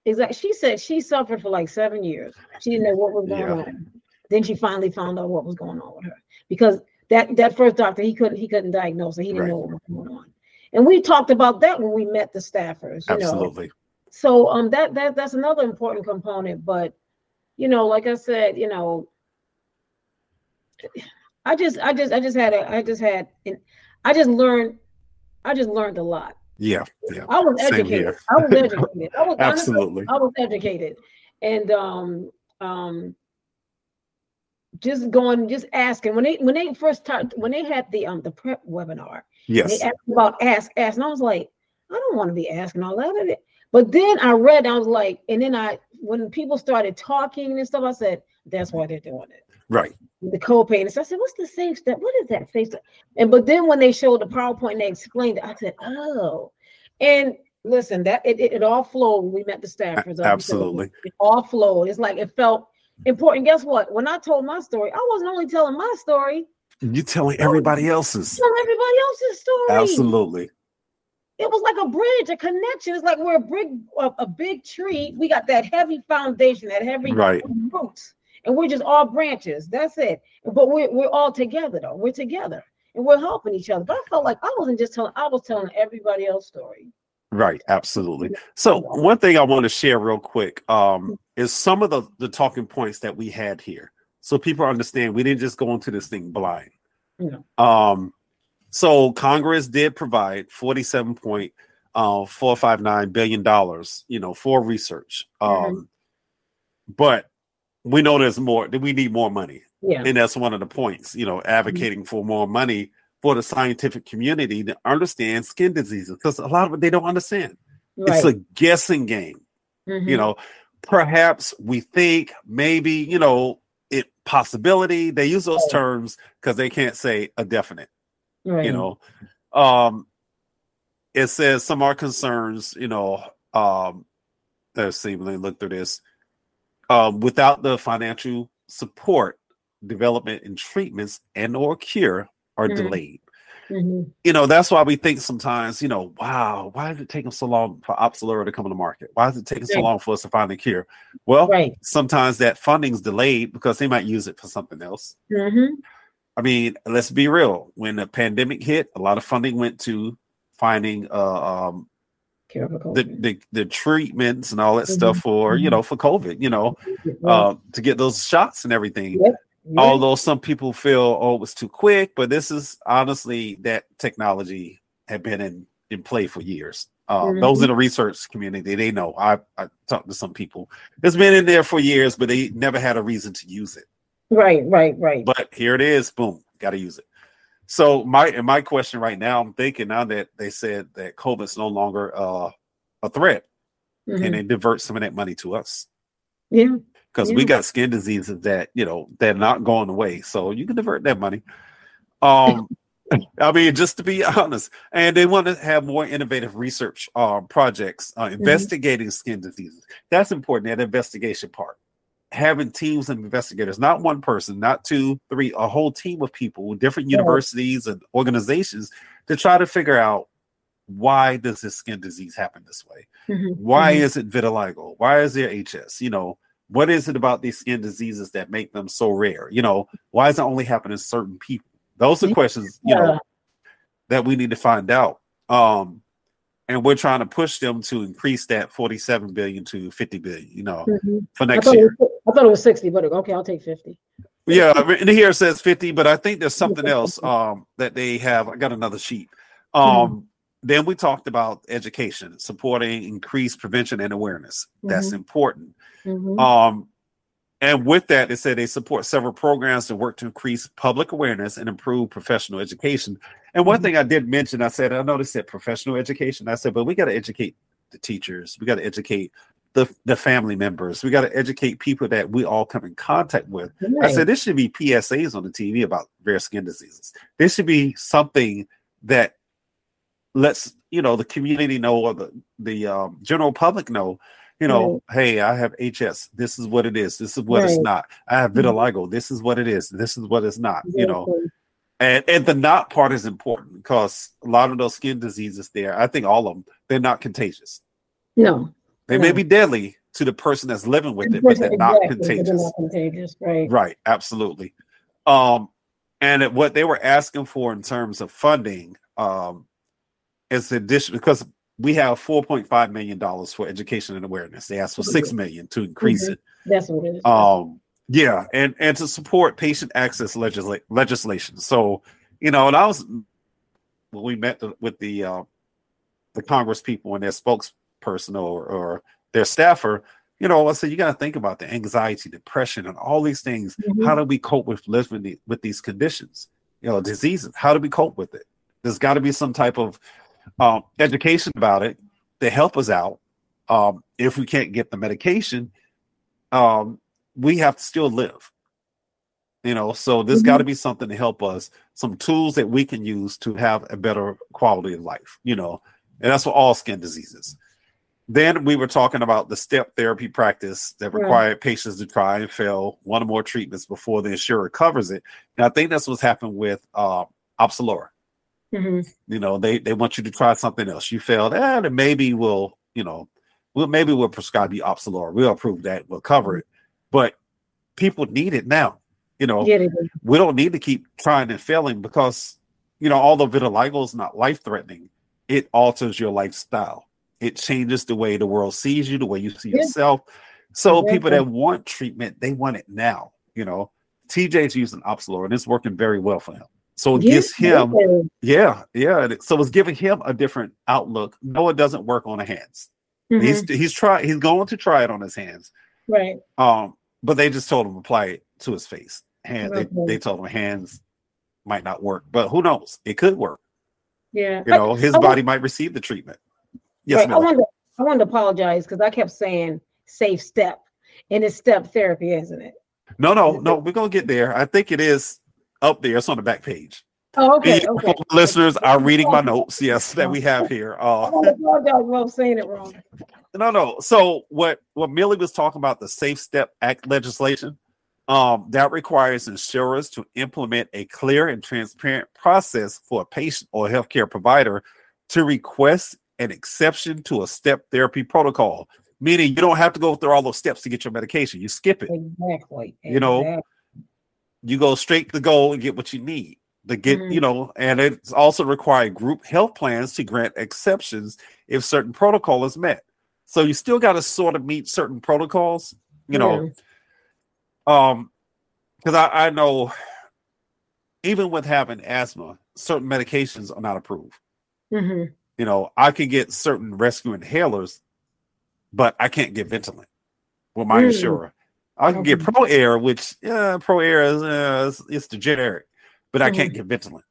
exactly. She said she suffered for like seven years. She didn't know what was going Yeah. on. Then she finally found out what was going on with her because that that first doctor he couldn't he couldn't diagnose it. He didn't Right. know what was going on. And we talked about that when we met the staffers. You know, absolutely so um that that that's another important component but you know like i said you know i just i just i just had a i just had i just learned i just learned a lot yeah yeah i was educated i was educated i was absolutely honestly, i was educated and um um just going just asking when they when they first talked when they had the um the prep webinar yes they asked about ask ask and i was like i don't want to be asking all that but then I read, I was like, and then I, when people started talking and stuff, I said, that's why they're doing it. Right. The co-payment. So I said, what's the safe step? What is that safe step? And but then when they showed the PowerPoint and they explained it, I said, oh. And listen, that it, it, it all flowed when we met the staffers. Absolutely. It, it all flowed. It's like it felt important. Guess what? When I told my story, I wasn't only telling my story. You're telling everybody else's. Telling everybody else's story. Absolutely it was like a bridge, a connection. It's like we're a big, a, a big tree. We got that heavy foundation, that heavy right. roots, and we're just all branches. That's it. But we're we're all together though. We're together and we're helping each other. But I felt like I wasn't just telling, I was telling everybody else story. Right, absolutely. So one thing I want to share real quick um, is some of the the talking points that we had here, so people understand we didn't just go into this thing blind. Yeah. Um, so Congress did provide forty-seven point uh, four five nine billion dollars, you know, for research. Mm-hmm. Um, but we know there's more. That we need more money, yeah. and that's one of the points. You know, Mm-hmm. advocating mm-hmm. for more money for the scientific community to understand skin diseases because a lot of it they don't understand. Right. It's a guessing game. Mm-hmm. You know, perhaps we think maybe you know it possibility. They use those terms because they can't say a definite. Right. You know, um, it says some are concerns. You know, um, let's see. Let me look through this. Um, without the financial support, development and treatments and or cure are Mhm. delayed. Mhm. You know, that's why we think sometimes, you know, wow, why is it taking so long for Opzelura to come the market? Why is it taking so long for us to find a cure? Well, Right. sometimes that funding's delayed because they might use it for something else. Mm-hmm. I mean, let's be real. When the pandemic hit, a lot of funding went to finding uh, um, the, the the treatments and all that stuff Mhm, for you mhm. know for COVID. You know, Mm-hmm. uh, to get those shots and everything. Yep. Although some people feel oh it was too quick, but this is honestly that technology had been in in play for years. Um, Those Mhm. in the research community, they know. I I talked to some people. It's been in there for years, but they never had a reason to use it. right, right, right. But here it is, boom, got to use it. So my and my question right now, I'm thinking now that they said that COVID's no longer uh, a threat, Mhm. and they divert some of that money to us yeah, because we got skin diseases that you know they're not going away. So you can divert that money. Um, I mean, just to be honest, and they want to have more innovative research uh, projects uh, investigating skin diseases. That's important. That investigation part, having teams of investigators, not one person, not two, three, a whole team of people with different Yeah. universities and organizations to try to figure out why does this skin disease happen this way Mhm. why Mhm. is it vitiligo why is there hs you know what is it about these skin diseases that make them so rare? You know why is it only happen in certain people? Those are questions you know that we need to find out. Um and we're trying to push them to increase that 47 billion to 50 billion you know Mhm. for next it year. was, I thought it was 60, but okay, I'll take 50. yeah and here it says 50 but i think there's something else um that they have. I got another sheet. Um then we talked about education supporting increased prevention and awareness that's important Mhm. um and with that, they said they support several programs to work to increase public awareness and improve professional education. And one Mhm. thing I did mention, I said, I noticed that professional education. I said, but we got to educate the teachers. We got to educate the, the family members. We got to educate people that we all come in contact with. I said, this should be PSAs on the TV about rare skin diseases. This should be something that lets, you know, the community know or the, the um, general public know, you know, hey, I have HS. This is what it is. This is what it's not. I have Mhm. vitiligo. This is what it is. This is what it's not, you know. And and the not part is important because a lot of those skin diseases there, I think all of them, they're not contagious. No. They may be deadly to the person that's living with it, but they're not Exactly, they're contagious. not contagious, right? Right, absolutely. Um, and what they were asking for in terms of funding um, is addition because we have 4.5 million dollars for education and awareness. They asked for six million to increase Mhm. it. That's what it is. Um, yeah, and and to support patient access legisla- legislation. So, you know, and I was when we met the, with the uh, the Congress people and their spokesperson or or their staffer, you know, I said you got to think about the anxiety, depression, and all these things. Mhm. How do we cope with living with these conditions? You know, diseases. How do we cope with it? There's got to be some type of um, education about it to help us out. Um, if we can't get the medication, um, we have to still live. You know, so there's Mhm. got to be something to help us, some tools that we can use to have a better quality of life. You know, and that's for all skin diseases. Then we were talking about the step therapy practice that required patients to try and fail one or more treatments before the insurer covers it. And I think that's what's happened with uh, Opzelura. Mhm. You know, they they want you to try something else. You failed, and then maybe we'll, you know, we'll maybe we'll prescribe you Opzelura. We'll approve that. We'll cover it. But people need it now. You know, Yeah, we don't need to keep trying and failing because you know although vitiligo is not life threatening it alters your lifestyle it changes the way the world sees you the way you see Yeah. yourself so people Exactly. that want treatment they want it now you know tj's using Opzelura and it's working very well for him so it gives him yeah. yeah so it's giving him a different outlook no it doesn't work on the hands Mhm. he's he's trying he's going to try it on his hands right. um, but they just told him apply it to his face. Hand, they, Okay. they told him hands might not work, but who knows? It could work. Yeah. You know, his I- I body might receive the treatment. Yes, right. I wanted, I wanted to apologize because I kept saying safe step, and it's step therapy, isn't it? no, no, no. We're gonna get there. I think it is up there. It's on the back page. Oh, okay. Okay. listeners are reading my notes. Yes, that we have here. Uh, want to apologize if I'm saying it wrong. no, no. So what what Millie was talking about the Safe Step Act legislation, um, that requires insurers to implement a clear and transparent process for a patient or healthcare provider to request an exception to a step therapy protocol. Meaning you don't have to go through all those steps to get your medication. You skip it. Exactly. You know, Exactly. You go straight to the goal and get what you need. To get, Mhm. you know, and it's also required group health plans to grant exceptions if certain protocol is met. So you still got to sort of meet certain protocols, you know. Um, because I, I know even with having asthma, certain medications are not approved. Mhm. You know, I can get certain rescue inhalers, but I can't get Ventolin with my Mm. insurer. I can get Pro Air, which yeah, Pro Air is uh, it's, it's the generic, but I Mm-hmm. can't get Ventolin.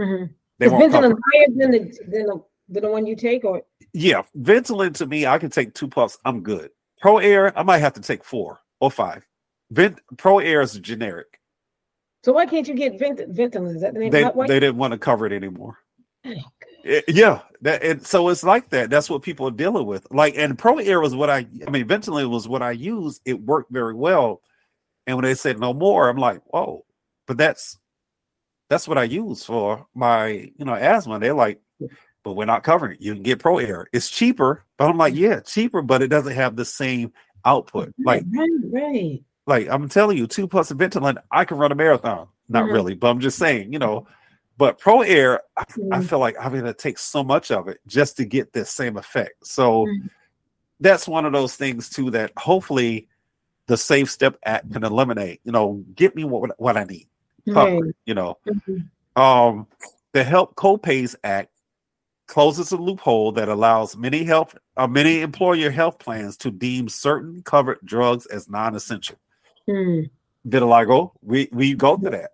Mhm. They Is won't. Ventolin higher than the than the than the one you take, or Yeah, Ventolin to me, I can take two puffs. I'm good. Pro Air, I might have to take four or five. Vent Pro Air is generic. so why can't you get Vent- Ventolin? Is that the name? They they didn't want to cover it anymore. Oh, Eh, yeah, that and so it's like that. That's what people are dealing with. Like, and Pro Air was what I, I mean, Ventolin was what I used. It worked very well. And when they said no more, I'm like, whoa, but that's that's what I use for my, you know, asthma. They're like, but we're not covering it. You can get Pro Air. It's cheaper, but I'm like, yeah, cheaper, but it doesn't have the same output. Like, right, right. like I'm telling you, two plus of Ventolin, I can run a marathon. Not Mhm. really, but I'm just saying, you know. But Pro Air, I, I Mhm. feel like I'm gonna take so much of it just to get this same effect. So Mhm. that's one of those things too that hopefully the Safe Step Act can eliminate. You know, get me what what I need. right. You know, Mhm. um, the Help Copays Act closes a loophole that allows many health, uh, many employer health plans to deem certain covered drugs as non-essential Mm. vitiligo, we we go to that.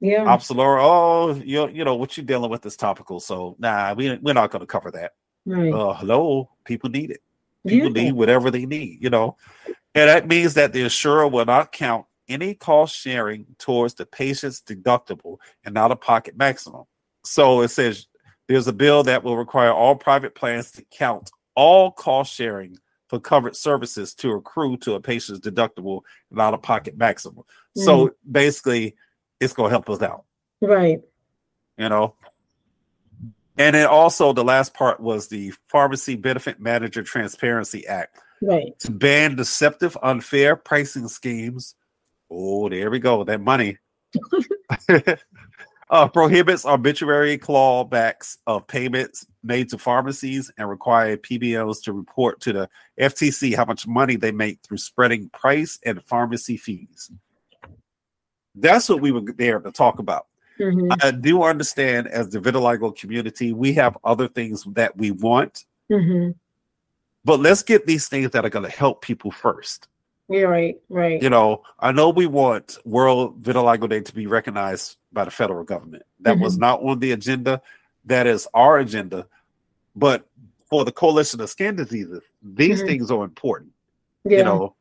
Yeah. Opzelura, oh, you you know what you're dealing with is topical, so nah, we we're not going to cover that. right. Uh, hello, people need it. People Yeah. need whatever they need, you know, and that means that the insurer will not count any cost sharing towards the patient's deductible and out of pocket maximum. So it says there's a bill that will require all private plans to count all cost sharing for covered services to accrue to a patient's deductible and out of pocket maximum. So basically, it's going to help us out, Right. you know. And then also the last part was the Pharmacy Benefit Manager Transparency Act Right. to ban deceptive, unfair pricing schemes. Oh, there we go. That money. uh, prohibits arbitrary clawbacks of payments made to pharmacies and required PBMs to report to the FTC how much money they make through spreading price and pharmacy fees. That's what we were there to talk about. Mhm. I do understand as the vitiligo community, we have other things that we want, Mhm. but let's get these things that are going to help people first. You're right. Right. You know, I know we want World Vitiligo Day to be recognized by the federal government. That was not on the agenda. That is our agenda. But for the Coalition of Skin Diseases, these Mhm. things are important. Yeah. You know,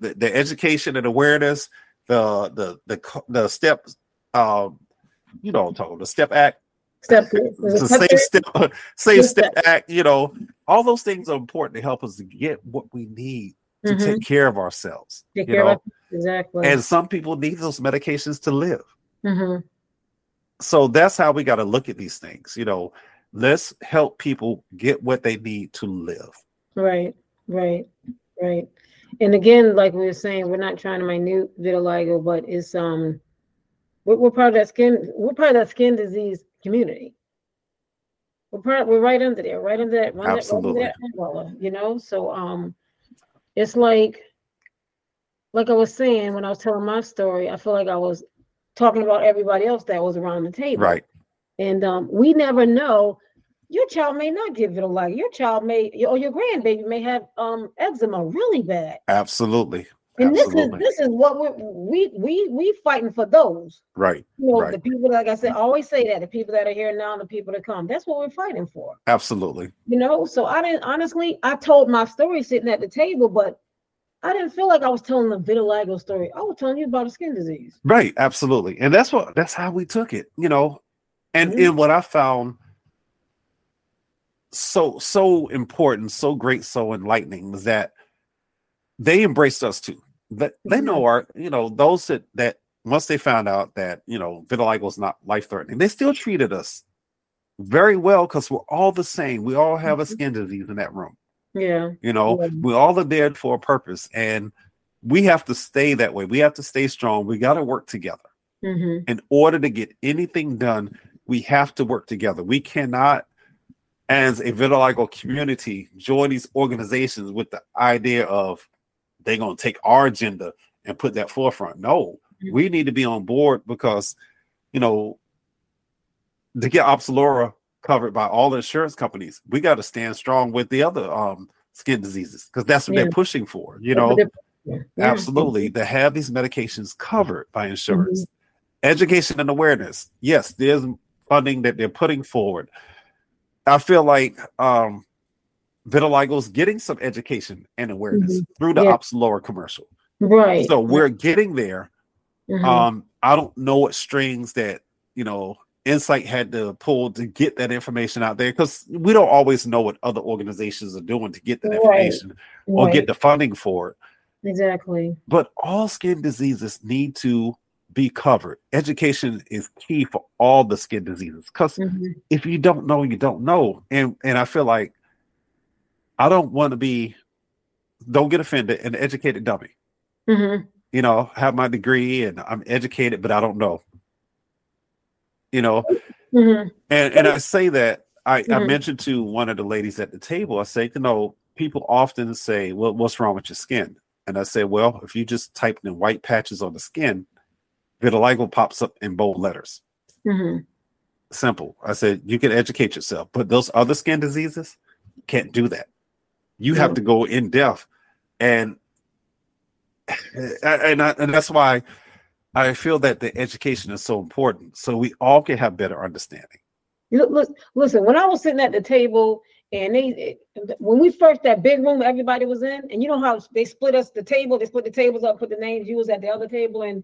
the, the education and awareness, the the the the steps, um, you know, I'm talking about, the Step Act, Step. the step Safe Step, Safe Step Act. You know, all those things are important to help us to get what we need to Mhm. take care of ourselves. Take you care know? of exactly. And some people need those medications to live. mm-hmm. So that's how we got to look at these things. You know, let's help people get what they need to live. Right, right, right. And again, like we were saying, we're not trying to minute vitiligo, but it's um, we're, we're part of that skin. We're part of that skin disease community. We're part. We're right under there, right under that. Right under Absolutely. that umbrella, you know. So um, it's like, like I was saying when I was telling my story, I feel like I was talking about everybody else that was around the table. Right. And um, we never know. Your child may not get vitiligo. Your child may, or your grandbaby may have um eczema really bad. Absolutely. And Absolutely. this is this is what we're we we we fighting for those. right. You know, Right. the people like I said, I always say that the people that are here now and the people that come. That's what we're fighting for. Absolutely. You know, so I didn't honestly. I told my story sitting at the table, but I didn't feel like I was telling the vitiligo story. I was telling you about a skin disease. Right. Absolutely. And that's what that's how we took it, you know. And Mhm. and what I found so so important, so great, so enlightening was that they embraced us too. That they know our, you know, those that that once they found out that you know vitiligo is not life threatening, they still treated us very well because we're all the same. We all have a Mhm. skin disease in that room. Yeah. You know, Yeah. we all are there for a purpose, and we have to stay that way. We have to stay strong. We got to work together hmm in order to get anything done. We have to work together. We cannot, as a vitiligo community, join these organizations with the idea of they're going to take our agenda and put that forefront. No, we need to be on board because, you know, to get Opzelura covered by all the insurance companies, we got to stand strong with the other um, skin diseases because that's what Yeah. they're pushing for. You know, what they're- yeah. Yeah. absolutely to have these medications covered by insurance Mm-hmm. education and awareness yes there's funding that they're putting forward i feel like um vitiligo's getting some education and awareness through the Mm-hmm. Yeah. Opzelura commercial Right. so we're getting there Mhm. um i don't know what strings that you know Incyte had to pull to get that information out there because we don't always know what other organizations are doing to get that Right. information or Right. get the funding for it exactly. but all skin diseases need to be covered. Education is key for all the skin diseases because Mhm. if you don't know, you don't know. And and I feel like I don't want to be don't get offended an educated dummy. Mhm. You know, have my degree and I'm educated, but I don't know. You know, Mhm. and and I say that I, I Mhm. mentioned to one of the ladies at the table, I say, you know, people often say, Well, what's wrong with your skin? And I say, Well, if you just type in white patches on the skin, vitiligo pops up in bold letters. Mhm. Simple. I said, you can educate yourself, but those other skin diseases can't do that. You have to go in depth. And and, I, and that's why I feel that the education is so important. So we all can have better understanding. Look, look, listen. When I was sitting at the table, and they, when we first that big room everybody was in, and you know how they split us the table, they split the tables up, put the names. You was at the other table, and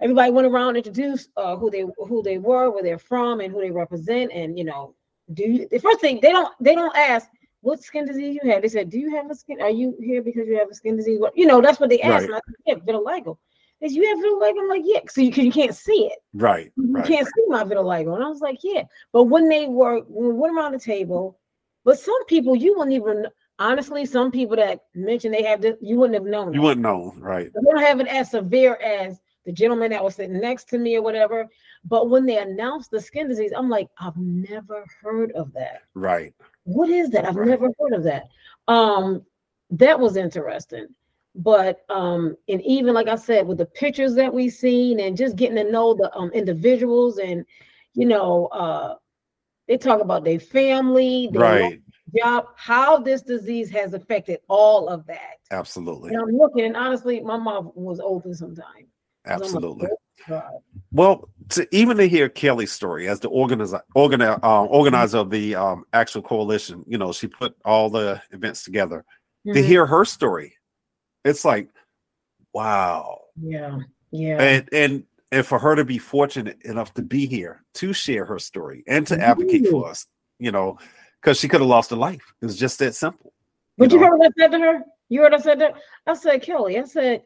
everybody went around introduced uh, who they who they were, where they're from, and who they represent. And you know, do you, the first thing they don't they don't ask what skin disease you have. They said, "Do you have a skin? Are you here because you have a skin disease?" What you know, that's what they asked. Right. I said, "Yeah, vitiligo." They said, "You have vitiligo?" I'm like, "Yeah." So you, you can't see it Right. you Right. can't see my vitiligo. And I was like, yeah. But when they were when we went around the table, but some people you wouldn't even honestly, some people that mentioned they have this, you wouldn't have known. You that. wouldn't know. Right. They don't have it as severe as the gentleman that was sitting next to me or whatever. But when they announced the skin disease, I'm like, I've never heard of that. Right. What is that? I've Right. never heard of that. Um, that was interesting. But um, and even like I said, with the pictures that we've seen and just getting to know the um individuals and you know, uh they talk about their family, their Right. job, how this disease has affected all of that. Absolutely. And I'm looking, and honestly, my mom was open sometimes. 'Cause I'm like, Absolutely. "Oh, Well, to even to hear Kelly's story as the organizer, organi- uh, organizer of the um, actual coalition, you know, she put all the events together. To Mhm. hear her story, it's like, wow. Yeah, yeah. And and and for her to be fortunate enough to be here to share her story and to advocate for us, you know, because she could have lost her life. It's just that simple. But you know? heard what I said to her? You heard I said that? I said, Kelly, I said,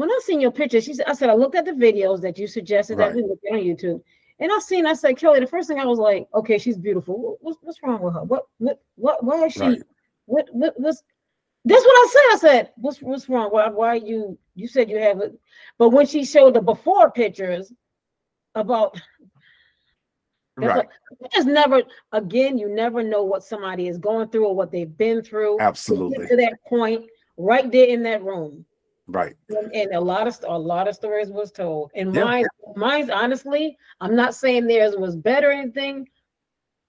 when I seen your picture, she said, I said, I looked at the videos that you suggested that Right. we look on YouTube. And I seen, I said, Kelly, the first thing I was like, okay, she's beautiful. What's, what's wrong with her? What, what, what, why is she, Right. what, what, what's, that's what I said. I said, what's, what's wrong? Why, why you, you said you have it. But when she showed the before pictures about Right. Just never, again, you never know what somebody is going through or what they've been through. to Absolutely. get to that point, right there in that room. Right. And, and a lot of a lot of stories was told. And Yeah. mine, mine's honestly, I'm not saying theirs was better or anything,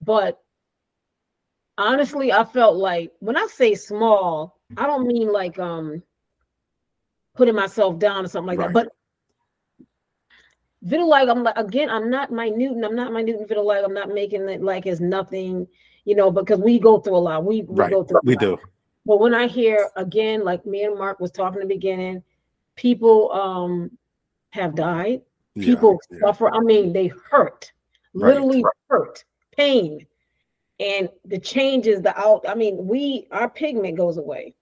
but honestly, I felt like when I say small, I don't mean like um putting myself down or something like Right. that. But vitiligo, I'm like again, I'm not minute, and I'm not minute in vitiligo. I'm not making it like it's nothing, you know, because we go through a lot. We, we Right. go through a We do. But when I hear again, like me and Mark was talking in the beginning, people um have died, Yeah, people yeah. suffer. I mean, they hurt, Right. literally hurt, pain. And the changes, the out, I mean, we our pigment goes away.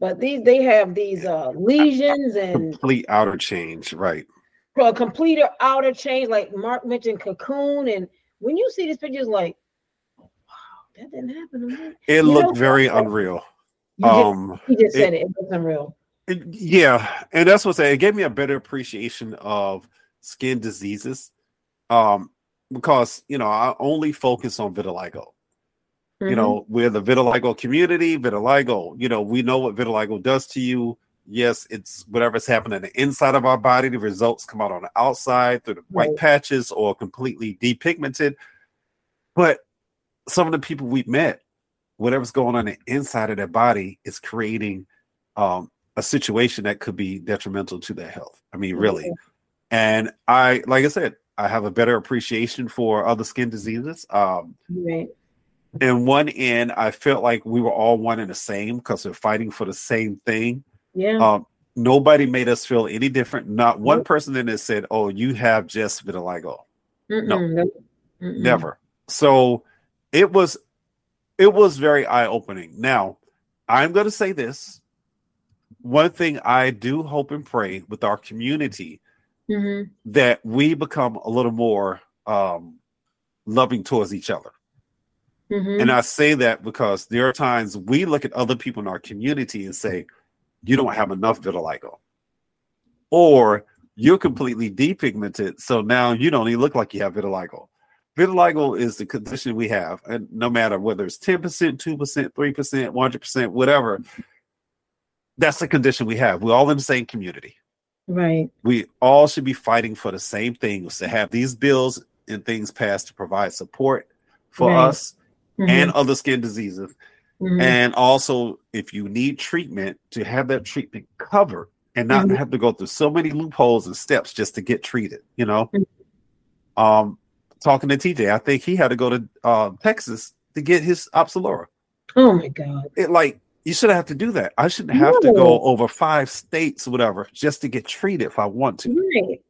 But these they have these uh lesions and Complete outer change. Right. a complete outer change, like Mark mentioned cocoon. And when you see these pictures, like, wow, that didn't happen to me. It You looked know, very like- unreal. You just, Um he just said it, it was unreal. It- yeah, and that's what I say. It gave me a better appreciation of skin diseases, um, because you know I only focus on vitiligo. You Mhm. know, we're the vitiligo community. Vitiligo, you know, we know what vitiligo does to you. Yes, it's whatever's happening on the inside of our body. The results come out on the outside through the white Right. patches or completely depigmented. But some of the people we've met, whatever's going on the inside of their body is creating um, a situation that could be detrimental to their health. I mean, really. Mhm. And I, like I said, I have a better appreciation for other skin diseases. Um, Right. and one end, I felt like we were all one and the same because we're fighting for the same thing. Yeah. Um, nobody made us feel any different. Not one Nope. person in there said, "Oh, you have just vitiligo." no. Mm-mm, no. Mm-mm. Never. So it was, it was very eye opening. Now, I'm going to say this. One thing I do hope and pray with our community Mhm. that we become a little more um, loving towards each other. Mhm. And I say that because there are times we look at other people in our community and say, you don't have enough vitiligo. Or you're completely depigmented. So now you don't even look like you have vitiligo. Vitiligo is the condition we have. And no matter whether it's 10%, 2%, 3%, 100%, whatever, that's the condition we have. We're all in the same community Right. we all should be fighting for the same things to have these bills and things passed to provide support for Right. us Mhm. and other skin diseases Mhm. and also if you need treatment to have that treatment covered and not Mhm. have to go through so many loopholes and steps just to get treated you know Mhm. um talking to tj i think he had to go to uh, texas to get his Opzelura oh my God. it like you shouldn't have to do that. I shouldn't have to go over five states whatever just to get treated if i want to. Right.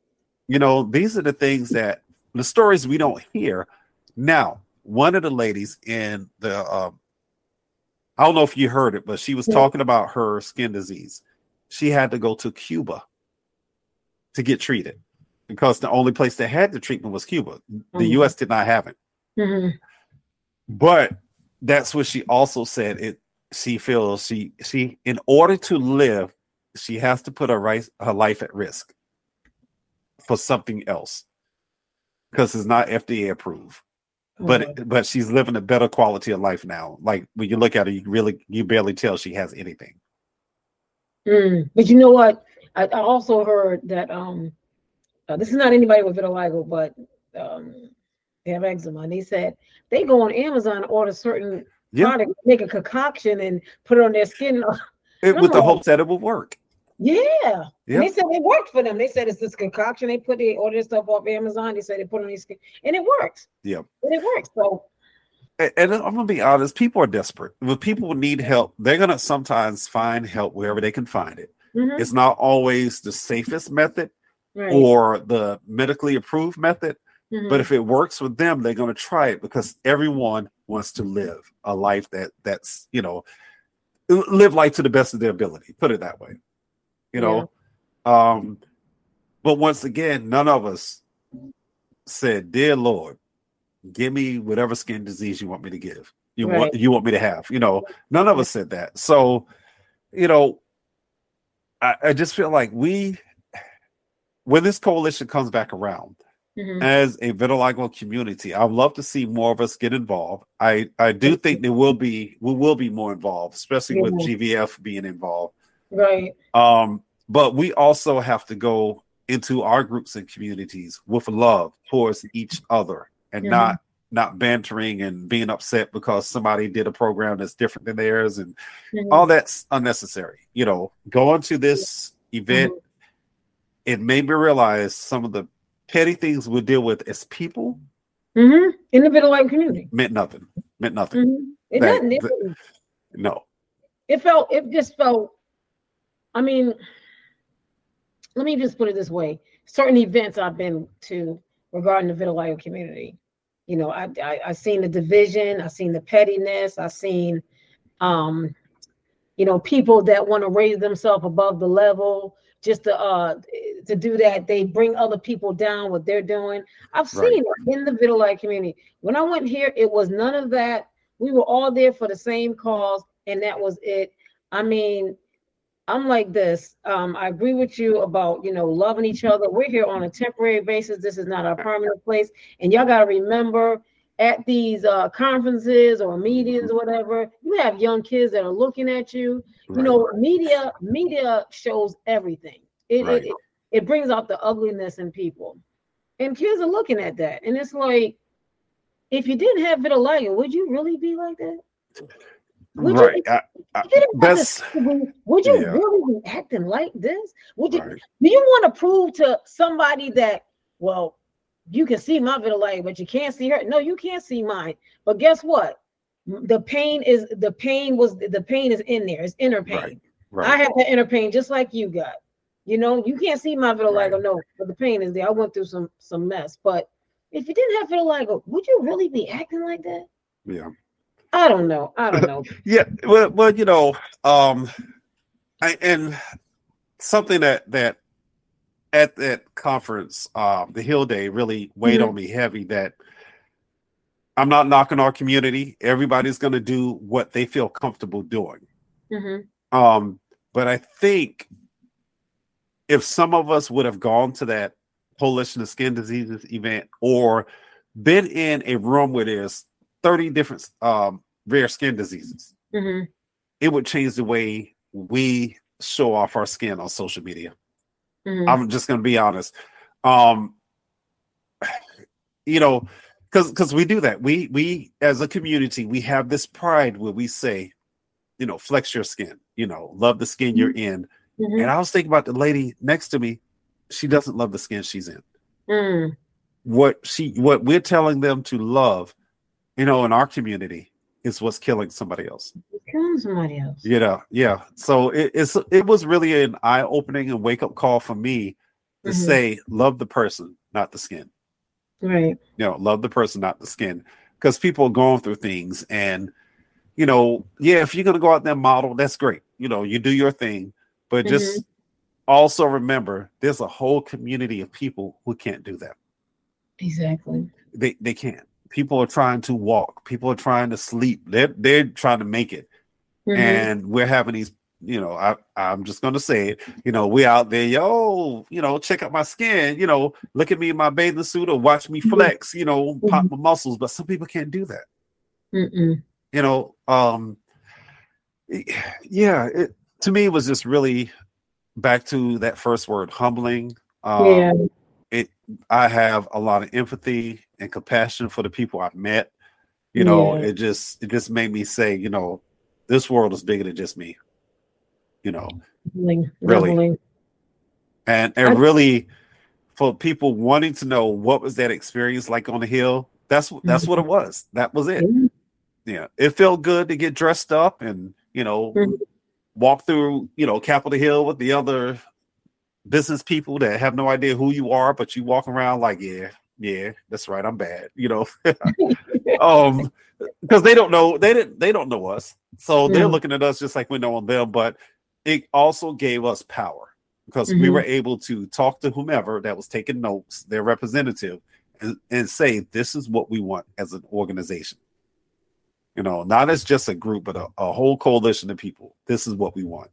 you know these are the things that the stories we don't hear. Now one of the ladies in the um i don't know if you heard it but she was Yeah. talking about her skin disease. She had to go to cuba to get treated because the only place that had the treatment was cuba the Mhm. us did not have it Mhm. but that's what she also said it she feels she she in order to live she has to put her right her life at risk for something else because it's not FDA approved. But Mhm. but she's living a better quality of life now. Like when you look at her, you really you barely tell she has anything. Mm, But you know what? I, I also heard that um, uh, this is not anybody with vitiligo, but um, they have eczema, and they said they go on Amazon and order certain Yeah. products, make a concoction, and put it on their skin. It, with the hopes that it will work. yeah, Yeah. and they said it worked for them. They said it's this concoction. They put they order stuff off Amazon. They said they put it on their skin, and it works. Yeah. and it works. So And I'm gonna be honest, people are desperate. When people need help, they're gonna sometimes find help wherever they can find it. mhm, It's not always the safest method right. or the medically approved method, mhm, but if it works with them, they're gonna try it because everyone wants to live a life that that's you know live life to the best of their ability. Put it that way. You know. Um, but once again, none of us said, "Dear Lord, give me whatever skin disease you want me to give. You want you want me to have." You know, none of us said that. So, you know, I, I just feel like we, when this coalition comes back around, mhm, as a vitiligo community, I'd love to see more of us get involved. I I do think there will be we will be more involved, especially with Yeah. GVF being involved. right. Um, but we also have to go into our groups and communities with love towards each other and Mhm. not not bantering and being upset because somebody did a program that's different than theirs and mhm, all that's unnecessary. You know, going to this event, it made me realize some of the petty things we deal with as people mhm. In the vitiligo community. meant nothing. Meant nothing. Mhm. It That- doesn't. It, that-. No. it felt. It just felt. I mean, let me just put it this way: certain events I've been to regarding the vitiligo community. You know, I I I seen the division. I seen the pettiness. I seen, um, you know, people that want to raise themselves above the level. Just to uh to do that, they bring other people down what they're doing. I've Right. seen it in the vitiligo community. When I went here, it was none of that. We were all there for the same cause, and that was it. I mean, I'm like this. Um, I agree with you about you know loving each other. We're here on a temporary basis. This is not our permanent place, and y'all gotta remember at these uh, conferences or meetings or whatever, you have young kids that are looking at you. You know, media media shows everything. It, Right. it, it brings out the ugliness in people, and kids are looking at that, and it's like, if you didn't have vitiligo, would you really be like that? Would you- right. I- I- You that's would you yeah. really be acting like this? Would you right. do you want to prove to somebody that well you can see my vitiligo but you can't see her. No you can't see mine. But guess what? The pain is the pain was the pain is in there. It's inner pain. Right. i have the inner pain just like you got. You know you can't see my vitiligo Right. no but the pain is there. I went through some some mess. But if you didn't have vitiligo would you really be acting like that? Yeah. i don't know. I don't know. Yeah, well, well, you know, um, I, and something that that at that conference, um, the Hill Day, really weighed Mhm. on me heavy. That I'm not knocking our community. Everybody's going to do what they feel comfortable doing. Mhm. Um, but I think if some of us would have gone to that Coalition of Skin Diseases event or been in a room where there's 30 different um, rare skin diseases, Mhm. it would change the way we show off our skin on social media. Mhm. I'm just going to be honest. Um, you know, because because we do that. We we as a community we have this pride where we say, you know, flex your skin. You know, love the skin you're in. Mhm. And I was thinking about the lady next to me. She doesn't love the skin she's in. Mm. What she what we're telling them to love, you know, in our community is what's killing somebody else. Killing somebody else. You know, yeah. So it, it's it was really an eye opening and wake up call for me to Mhm. say, love the person, not the skin. Right. You know, love the person, not the skin. Because people are going through things, and you know, yeah, if you're gonna go out there and model, that's great. You know, you do your thing, but just also remember, there's a whole community of people who can't do that. Exactly. They they can't. People are trying to walk. People are trying to sleep. They're they're trying to make it. Mhm. and we're having these you know, I I'm just gonna say it. You know, we out there, yo, you know, check out my skin. You know, look at me in my bathing suit or watch me flex. You know, pop my muscles. But some people can't do that. Mm-mm. You know, um, yeah. It to me it was just really back to that first word, humbling. Um, yeah. It. I have a lot of empathy and compassion for the people I've met. You know, Yeah. it just it just made me say, you know, this world is bigger than just me. You know, Really? humbling. and I- and really for people wanting to know what was that experience like on the hill. That's that's what it was. That was it. Mhm. Yeah, it felt good to get dressed up and you know Mhm. walk through you know Capitol Hill with the other business people that have no idea who you are, but you walk around like, yeah, yeah, that's right, I'm bad, you know. um, because they don't know they didn't they don't know us, so they're Mhm. looking at us just like we know on them. But it also gave us power because we Mhm. were able to talk to whomever that was taking notes, their representative, and, and say, this is what we want as an organization. You know, not as just a group, but a, a whole coalition of people. This is what we want.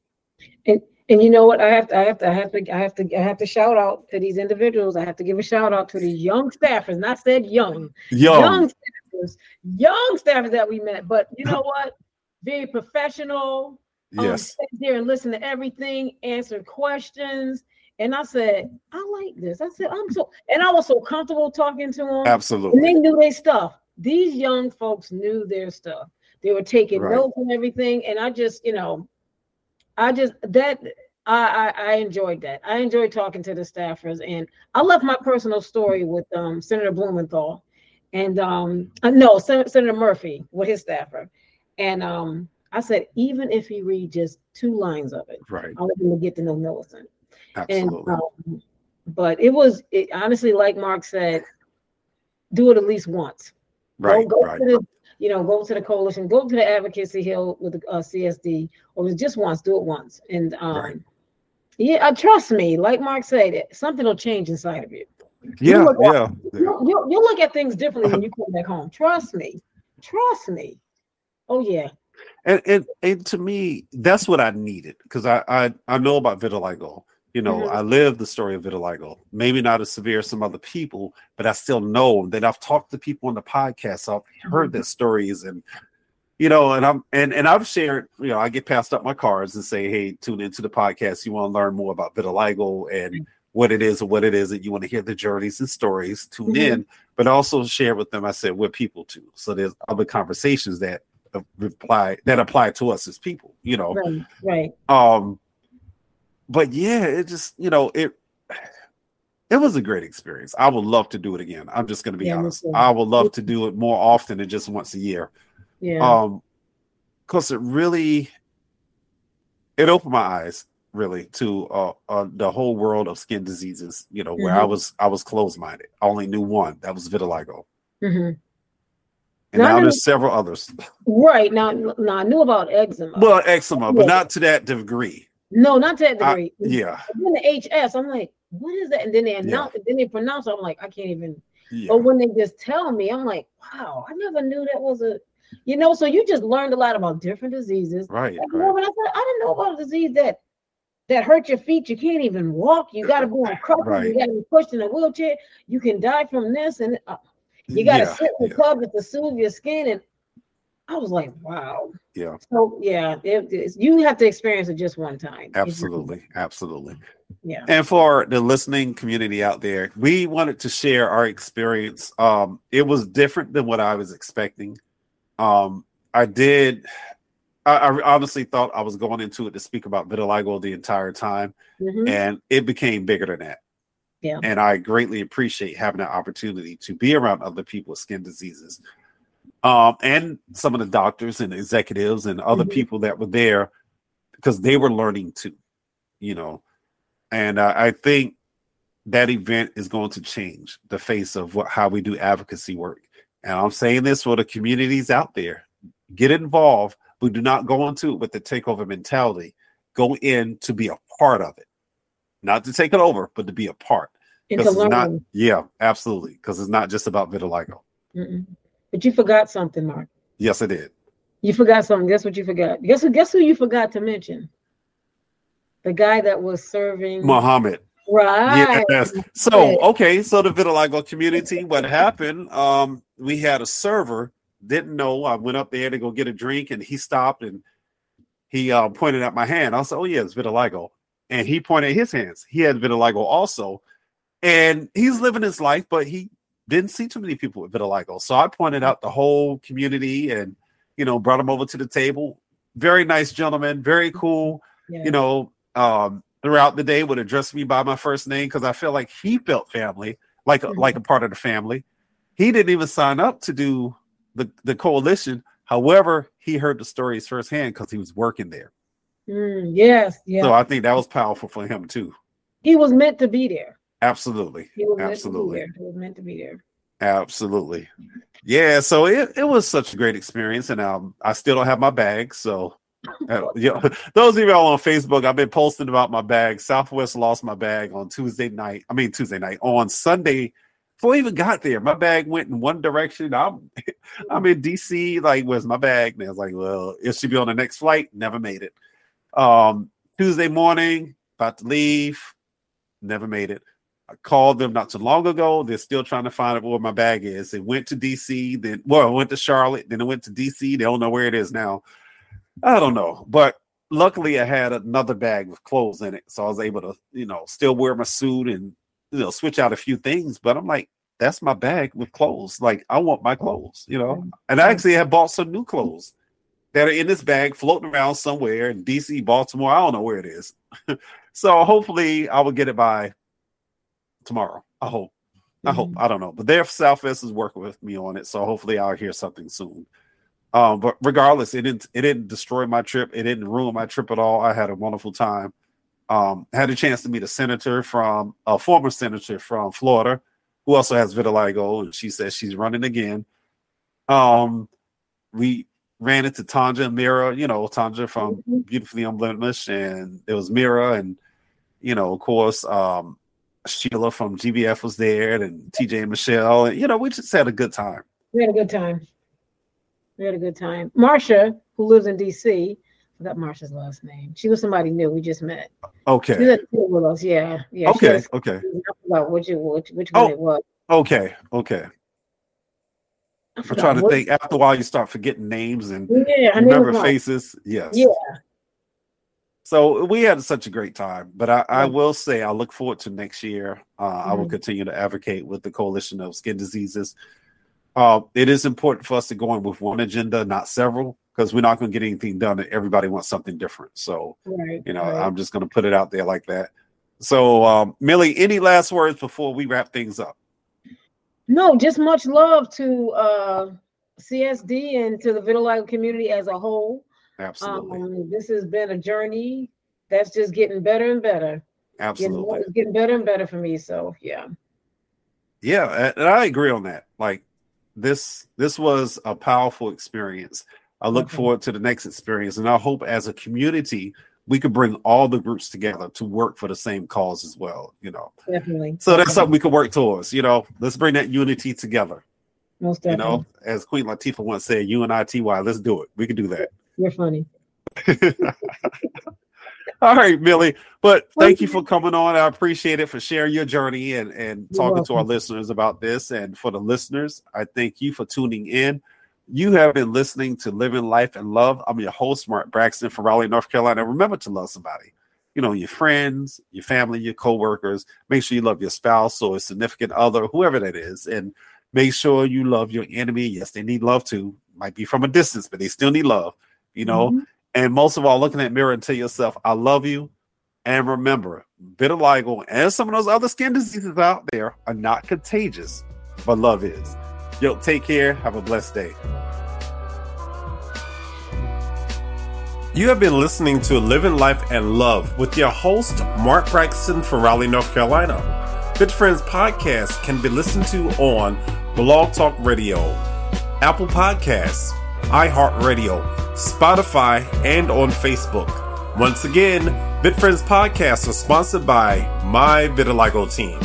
And you know what? I have to I have to I have to I have to I have to shout out to these individuals. I have to give a shout out to these young staffers. Not said young, Young, young staffers, young staffers that we met. But you know what? Very professional. Um, yes, sat there and listen to everything, answer questions. And I said, I like this. I said, I'm so, and I was so comfortable talking to them. And absolutely. they knew their stuff. These young folks knew their stuff. They were taking Right. notes and everything. And I just, you know, I just that I, I I enjoyed that. I enjoyed talking to the staffers, and I left my personal story with um, Senator Blumenthal, and um, uh, no, Sen- Senator Murphy with his staffer, and um, I said even if he read just two lines of it, Right, I want him to get to know Millicent. And absolutely. um, but it was it, honestly, like Mark said, do it at least once. right, go, go right. to the, you know, go to the coalition, go to the advocacy hill with the uh, CSD, or just once, do it once, and um, Right. yeah, uh, trust me, like Mark said, it- something will change inside of you. Yeah, look yeah. You'll, you'll, you'll look at things differently when you come back home. Trust me, trust me. Oh yeah, and and and to me that's what i needed because I, I i know about vitiligo you know Mhm. i live the story of vitiligo maybe not as severe as some other people but i still know that i've talked to people on the podcast so i've heard their stories and you know and i'm and and i've shared you know i get passed up my cards and say hey tune into the podcast. You want to learn more about vitiligo and what it is or what it is that you want to hear the journeys and stories tune Mhm. in. But also share with them i said we're people too. So there's other conversations that apply that apply to us as people you know? Right, right. um but yeah it just you know it it was a great experience. I would love to do it again. I'm just going to be Yeah, honest. i would love to do it more often than just once a year. Yeah, um because it really it opened my eyes really to uh, uh the whole world of skin diseases you know where i Mhm. was i was closed-minded i only knew one that was vitiligo. Hmm and No, I now know- there's several others. Right. Now, now I knew about eczema. well eczema but Yeah. not to that degree no, not to that I- degree. yeah Then the HS, I'm like, what is that? And then they announce it, then they pronounce it. I'm like, I can't even. yeah But when they just tell me, I'm like, wow, I never knew that was a, you know. So you just learned a lot about different diseases. right, you right. when I said I didn't know about a disease that that hurt your feet. You can't even walk. You got to be on crutches. Right. You got to be pushed in a wheelchair. You can die from this, and uh, you got to Yeah, sit in yeah. tub to soothe your skin. And I was like, wow. Yeah. So yeah, it, you have to experience it just one time. Absolutely, absolutely. Yeah. And for the listening community out there, we wanted to share our experience. Um, it was different than what I was expecting. Um, I did. I, I honestly thought I was going into it to speak about vitiligo the entire time, Mhm. and it became bigger than that. Yeah. And I greatly appreciate having the opportunity to be around other people with skin diseases, um, and some of the doctors and executives and other Mhm. people that were there because they were learning too, you know. And uh, I think that event is going to change the face of what how we do advocacy work. And I'm saying this for the communities out there: get involved, but do not go into it with the takeover mentality. Go in to be a part of it, not to take it over, but to be a part. It's learn. not, yeah, absolutely, because it's not just about vitiligo. Mm-mm. But you forgot something, Mark. Yes, I did. You forgot something. Guess what you forgot? Guess who? Guess who you forgot to mention? the guy that was serving Muhammad. Right. Yes. So okay, so the vitiligo community, what happened? Um, we had a server, didn't know. I went up there to go get a drink, and he stopped and he uh, pointed at my hand. I said, "Oh yeah, it's vitiligo," and he pointed at his hands. He had vitiligo also, and he's living his life, but he didn't see too many people with vitiligo. So I pointed out the whole community, and you know, brought him over to the table. Very nice gentleman, very cool. Yeah. You know, um, throughout the day would address me by my first name because I felt like he felt family, like a, Mhm. like a part of the family. He didn't even sign up to do the the coalition. However, he heard the stories firsthand because he was working there. Mm, yes, yeah. So I think that was powerful for him too. he was meant to be there. Absolutely, Absolutely. meant to be there. He was meant to be there. absolutely. Yeah. So it, it was such a great experience, and um, I still don't have my bag. So. Uh, yeah, those of you all on Facebook, I've been posting about my bag. Southwest lost my bag on Tuesday night. I mean Tuesday night on Sunday. Before I even got there, my bag went in one direction. I'm I'm in DC. Like, where's my bag? And I was like, well, it should be on the next flight. Never made it. Um, Tuesday morning, about to leave. Never made it. I called them not too long ago. They're still trying to find out where my bag is. It went to DC, then well, it went to Charlotte, then it went to DC. They don't know where it is now. I don't know, but luckily I had another bag with clothes in it, so I was able to, you know, still wear my suit and you know switch out a few things. But I'm like, that's my bag with clothes. Like I want my clothes, you know. Mm-hmm. And I actually have bought some new clothes that are in this bag floating around somewhere in DC, Baltimore. I don't know where it is. so hopefully I will get it by tomorrow. I hope. I hope. I don't know. But their Southwest is working with me on it. So hopefully I'll hear something soon. Um, but regardless, it didn't it didn't destroy my trip. It didn't ruin my trip at all. I had a wonderful time. Um, had a chance to meet a senator from a former senator from Florida who also has vitiligo, and she says she's running again. Um, we ran into Tanja and Mira, you know, Tanja from Mhm. Beautifully Unblemished, and it was Mira, and you know, of course, um, Sheila from GVF was there, and TJ and Michelle, and you know, we just had a good time. We had a good time. We had a good time. Marsha, who lives in DC, forgot Marsha's last name. She was somebody new. We just met. She Okay, was at with us. Yeah, yeah. okay, was- okay, forgot which which, which one Oh. it was. okay, okay. I'm trying to what- think. After a while, you start forgetting names and Yeah, remember faces. Yes. Yeah. So we had such a great time. But I, I will say, I look forward to next year. Uh, I will Mhm. continue to advocate with the Coalition of Skin Diseases. Uh, it is important for us to go in with one agenda, not several, because we're not going to get anything done. Everybody wants something different. So, Right. you know, right. I'm just going to put it out there like that. So, um, Millie, any last words before we wrap things up? No, just much love to uh, CSD and to the vitiligo community as a whole. Absolutely. Um, this has been a journey that's just getting better and better. Getting, Absolutely. more- it's getting better and better for me. So yeah, Yeah, and I agree on that. Like this this was a powerful experience. I look Okay. forward to the next experience and I hope as a community we could bring all the groups together to work for the same cause as well, you know. definitely. So that's something we could work towards, you know. Let's bring that unity together. Most definitely. You know, as Queen Latifah once said, UNITY, let's do it. We can do that. You're funny. All right, Millie. But thank you for coming on. I appreciate it for sharing your journey and, and You're talking to our listeners about this. And for the listeners, I thank you for tuning in. You have been listening to Living Life and Love. I'm your host, Mark Braxton from Raleigh, North Carolina. Remember to love somebody. You know, your friends, your family, your co-workers. Make sure you love your spouse or a significant other, whoever that is. And make sure you love your enemy. Yes, they need love too. Might be from a distance, but they still need love. You know, Mhm. and most of all, looking at mirror and tell yourself, I love you. And remember, vitiligo and some of those other skin diseases out there are not contagious, but love is. Yo, take care. Have a blessed day. You have been listening to Living Life and Love with your host, Mark Braxton from Raleigh, North Carolina. VitFriends podcast can be listened to on Blog Talk Radio, Apple Podcasts, iHeartRadio, Spotify, and on Facebook. Once again, VitFriends podcasts are sponsored by My Vitiligo Team.